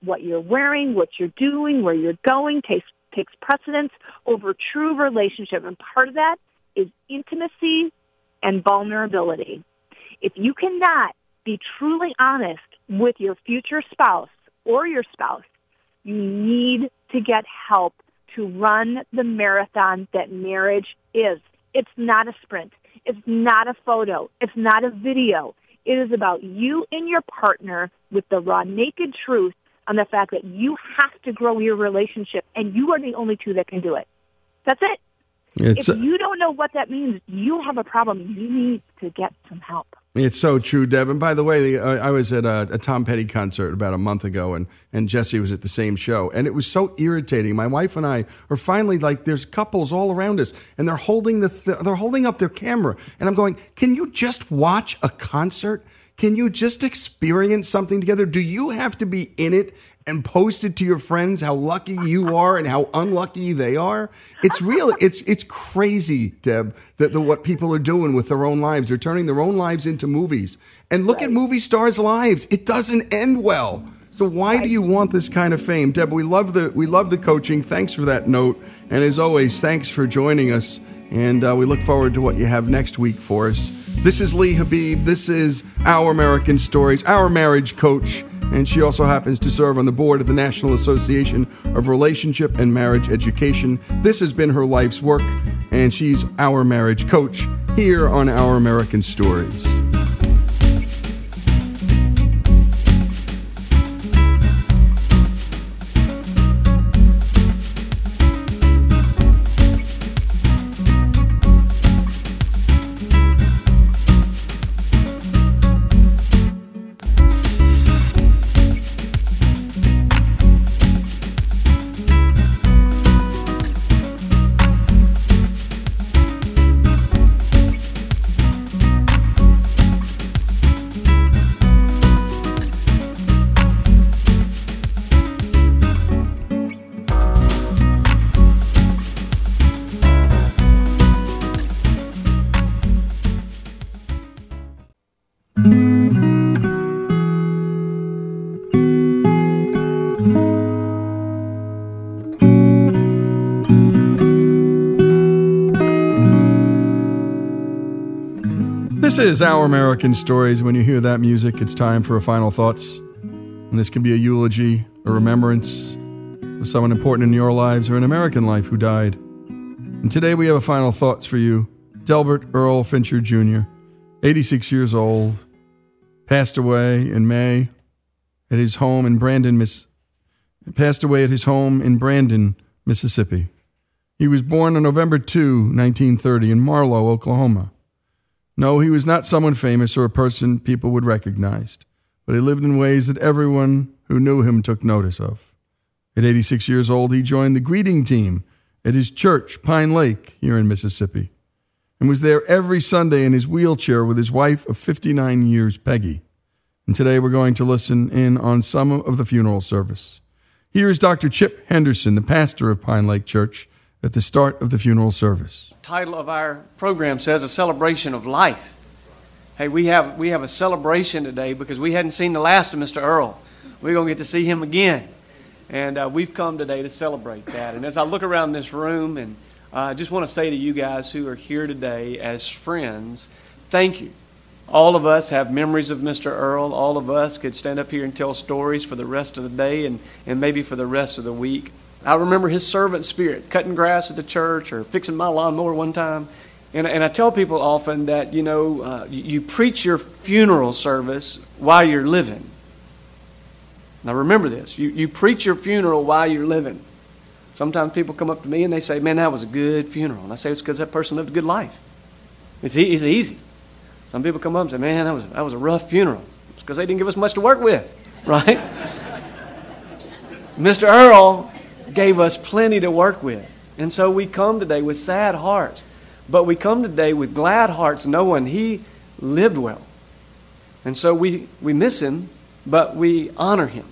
what you're wearing, what you're doing, where you're going takes, takes precedence over true relationship. And part of that is intimacy and vulnerability. If you cannot be truly honest with your future spouse or your spouse, you need to get help to run the marathon that marriage is. It's not a sprint. It's not a photo. It's not a video. It is about you and your partner with the raw naked truth on the fact that you have to grow your relationship and you are the only two that can do it. That's it. It's, if you don't know what that means, you have a problem. You need to get some help. It's so true, Deb. And by the way, uh, I was at a, a, Tom Petty concert about a month ago, and, and Jesse was at the same show. And it was so irritating. My wife and I are finally like, there's couples all around us, and they're holding, the th- they're holding up their camera. And I'm going, can you just watch a concert? Can you just experience something together? Do you have to be in it and post it to your friends how lucky you are and how unlucky they are. It's real. It's it's crazy, Deb, that the, what people are doing with their own lives. They're turning their own lives into movies. And look right. at movie stars' lives. It doesn't end well. So why do you want this kind of fame, Deb? We love the we love the coaching. Thanks for that note, and as always, thanks for joining us. And uh, we look forward to what you have next week for us. This is Lee Habib. This is Our American Stories, our marriage coach and she also happens to serve on the board of the National Association of Relationship and Marriage Education. This has been her life's work, and she's our marriage coach here on Our American Stories. Our American Stories. When you hear that music, it's time for a final thoughts. And this can be a eulogy, a remembrance of someone important in your lives or an American life who died. And today we have a final thoughts for you. Delbert Earl Fincher Jr., 86 years old, passed away in May at his home in Brandon, Miss passed away at his home in Brandon, Mississippi. He was born on November 2, 1930 in Marlow, Oklahoma. No, he was not someone famous or a person people would recognize, but he lived in ways that everyone who knew him took notice of. At 86 years old, he joined the greeting team at his church, Pine Lake, here in Mississippi, and was there every Sunday in his wheelchair with his wife of 59 years, Peggy. And today we're going to listen in on some of the funeral service. Here is Dr. Chip Henderson, the pastor of Pine Lake Church, at the start of the funeral service. The Title of our program says a celebration of life. Hey, we have we have a celebration today because we hadn't seen the last of Mr. Earl. We're going to get to see him again. And uh, we've come today to celebrate that. And as I look around this room, and uh, I just want to say to you guys who are here today as friends, thank you. All of us have memories of Mr. Earl. All of us could stand up here and tell stories for the rest of the day and, and maybe for the rest of the week. I remember his servant spirit, cutting grass at the church or fixing my lawnmower one time. And, and I tell people often that, you know, uh, you, you preach your funeral service while you're living. Now remember this you, you preach your funeral while you're living. Sometimes people come up to me and they say, Man, that was a good funeral. And I say, It's because that person lived a good life. It's, e- it's easy. Some people come up and say, Man, that was, that was a rough funeral. It's because they didn't give us much to work with, right? Mr. Earl gave us plenty to work with. And so we come today with sad hearts, but we come today with glad hearts knowing he lived well. And so we, we miss him, but we honor him.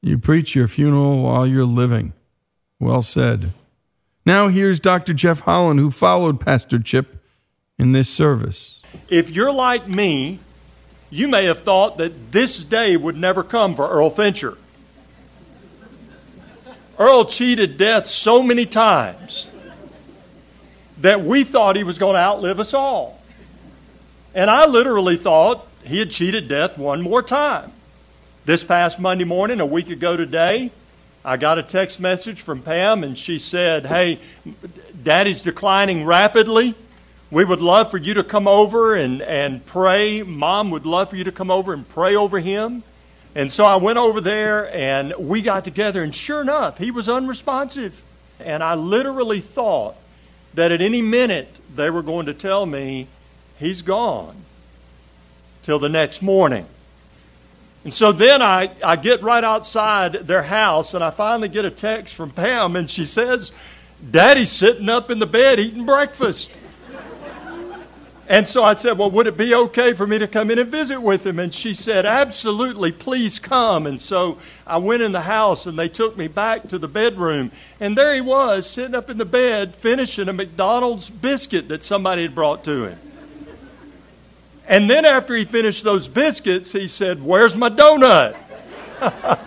You preach your funeral while you're living. Well said. Now here's Dr. Jeff Holland, who followed Pastor Chip in this service. If you're like me, you may have thought that this day would never come for Earl Fincher. Earl cheated death so many times that we thought he was going to outlive us all. And I literally thought he had cheated death one more time. This past Monday morning, a week ago today, I got a text message from Pam, and she said, Hey, Daddy's declining rapidly. We would love for you to come over and, and pray. Mom would love for you to come over and pray over him. And so I went over there and we got together, and sure enough, he was unresponsive. And I literally thought that at any minute they were going to tell me he's gone till the next morning. And so then I, I get right outside their house and I finally get a text from Pam, and she says, Daddy's sitting up in the bed eating breakfast. And so I said, Well, would it be okay for me to come in and visit with him? And she said, Absolutely, please come. And so I went in the house and they took me back to the bedroom. And there he was, sitting up in the bed, finishing a McDonald's biscuit that somebody had brought to him. And then after he finished those biscuits, he said, Where's my donut?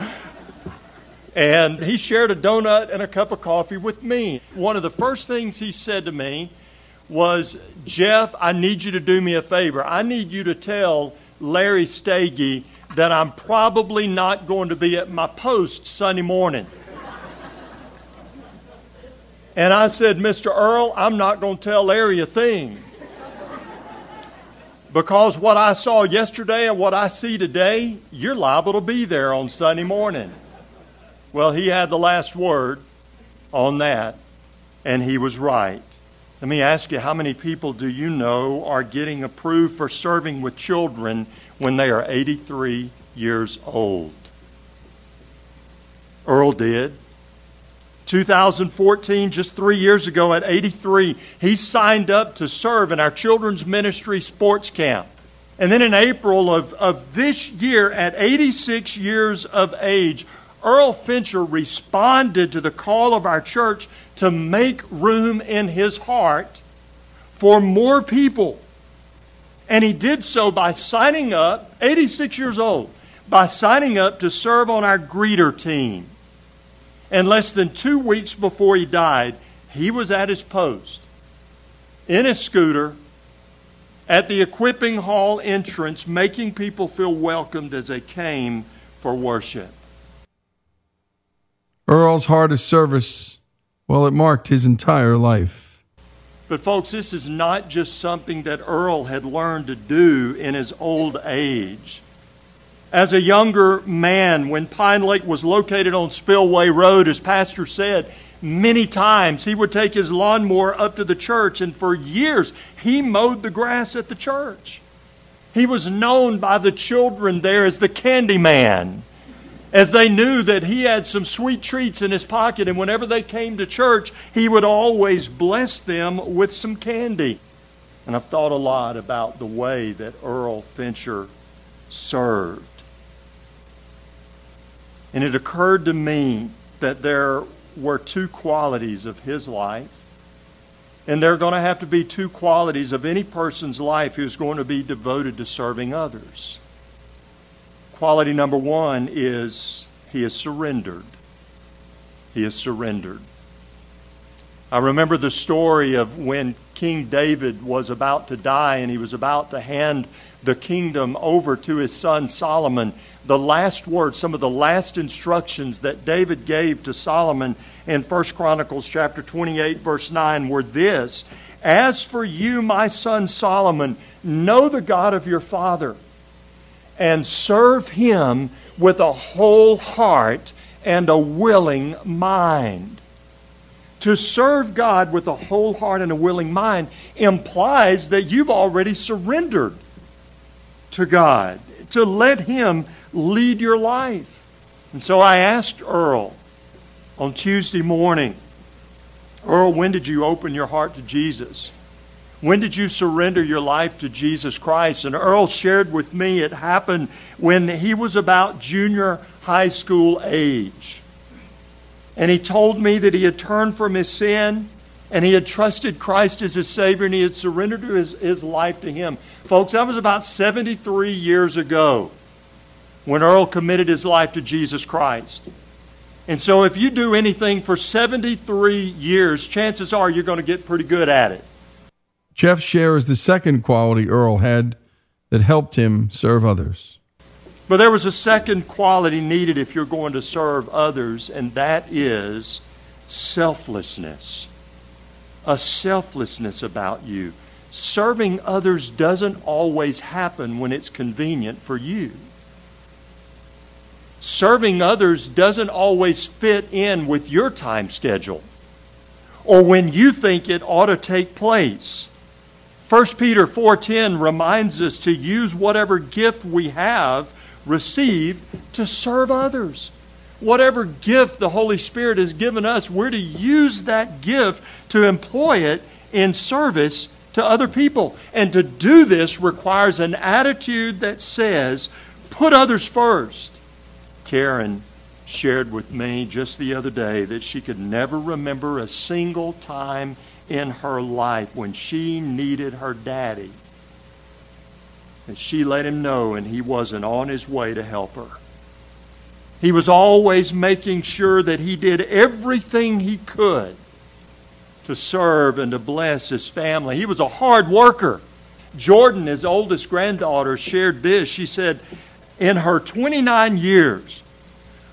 and he shared a donut and a cup of coffee with me. One of the first things he said to me was, Jeff, I need you to do me a favor. I need you to tell Larry Stagey that I'm probably not going to be at my post Sunday morning. And I said, Mr. Earl, I'm not going to tell Larry a thing. Because what I saw yesterday and what I see today, you're liable to be there on Sunday morning. Well, he had the last word on that, and he was right. Let me ask you how many people do you know are getting approved for serving with children when they are 83 years old? Earl did. 2014, just three years ago at 83, he signed up to serve in our children's ministry sports camp. And then in April of, of this year, at 86 years of age, Earl Fincher responded to the call of our church to make room in his heart for more people. And he did so by signing up, 86 years old, by signing up to serve on our greeter team. And less than two weeks before he died, he was at his post in his scooter at the equipping hall entrance, making people feel welcomed as they came for worship. Earl's heart of service, well, it marked his entire life. But, folks, this is not just something that Earl had learned to do in his old age. As a younger man, when Pine Lake was located on Spillway Road, as Pastor said, many times he would take his lawnmower up to the church, and for years he mowed the grass at the church. He was known by the children there as the candy man, as they knew that he had some sweet treats in his pocket, and whenever they came to church, he would always bless them with some candy. And I've thought a lot about the way that Earl Fincher served. And it occurred to me that there were two qualities of his life. And there are going to have to be two qualities of any person's life who's going to be devoted to serving others. Quality number one is he is surrendered. He is surrendered. I remember the story of when King David was about to die and he was about to hand the kingdom over to his son Solomon. The last words, some of the last instructions that David gave to Solomon in 1 Chronicles chapter 28 verse 9 were this, "As for you, my son Solomon, know the God of your father and serve him with a whole heart and a willing mind." To serve God with a whole heart and a willing mind implies that you've already surrendered to God, to let Him lead your life. And so I asked Earl on Tuesday morning, Earl, when did you open your heart to Jesus? When did you surrender your life to Jesus Christ? And Earl shared with me it happened when he was about junior high school age. And he told me that he had turned from his sin and he had trusted Christ as his Savior and he had surrendered his, his life to him. Folks, that was about 73 years ago when Earl committed his life to Jesus Christ. And so, if you do anything for 73 years, chances are you're going to get pretty good at it. Jeff shares the second quality Earl had that helped him serve others. But there was a second quality needed if you're going to serve others, and that is selflessness. A selflessness about you. Serving others doesn't always happen when it's convenient for you. Serving others doesn't always fit in with your time schedule or when you think it ought to take place. 1 Peter 4:10 reminds us to use whatever gift we have received to serve others. Whatever gift the Holy Spirit has given us, we're to use that gift to employ it in service to other people. And to do this requires an attitude that says, put others first. Karen shared with me just the other day that she could never remember a single time in her life when she needed her daddy and she let him know, and he wasn't on his way to help her. He was always making sure that he did everything he could to serve and to bless his family. He was a hard worker. Jordan, his oldest granddaughter, shared this. She said, In her 29 years,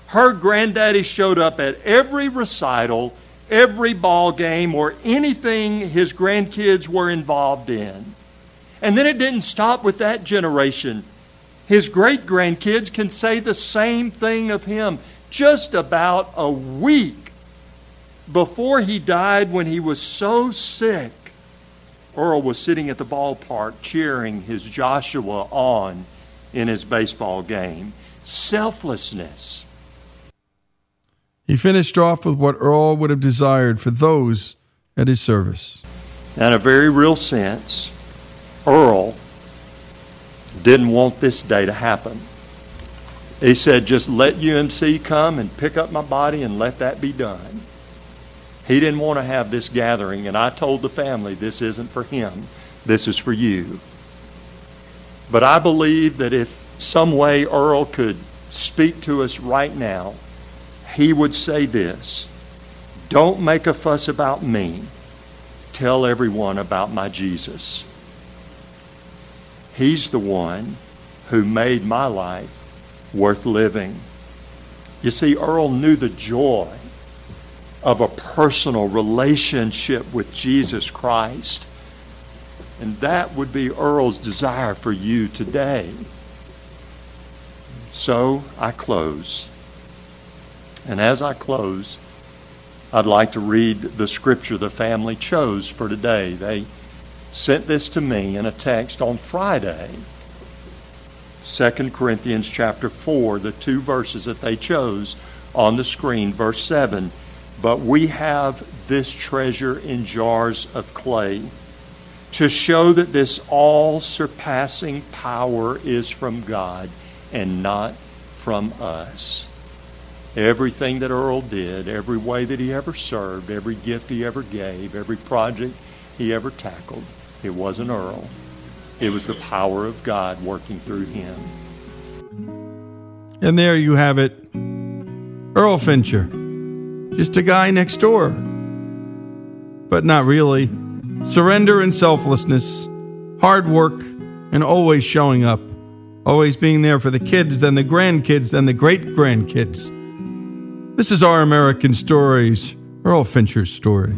her granddaddy showed up at every recital, every ball game, or anything his grandkids were involved in. And then it didn't stop with that generation. His great grandkids can say the same thing of him. Just about a week before he died, when he was so sick, Earl was sitting at the ballpark cheering his Joshua on in his baseball game. Selflessness. He finished off with what Earl would have desired for those at his service. In a very real sense, Earl didn't want this day to happen. He said, just let UMC come and pick up my body and let that be done. He didn't want to have this gathering, and I told the family, this isn't for him, this is for you. But I believe that if some way Earl could speak to us right now, he would say this Don't make a fuss about me, tell everyone about my Jesus. He's the one who made my life worth living. You see, Earl knew the joy of a personal relationship with Jesus Christ. And that would be Earl's desire for you today. So I close. And as I close, I'd like to read the scripture the family chose for today. They sent this to me in a text on Friday. 2 Corinthians chapter 4, the two verses that they chose on the screen, verse 7. But we have this treasure in jars of clay to show that this all surpassing power is from God and not from us. Everything that Earl did, every way that he ever served, every gift he ever gave, every project he ever tackled, it wasn't Earl. It was the power of God working through him. And there you have it Earl Fincher. Just a guy next door. But not really. Surrender and selflessness, hard work, and always showing up. Always being there for the kids, then the grandkids, then the great grandkids. This is Our American Stories, Earl Fincher's story.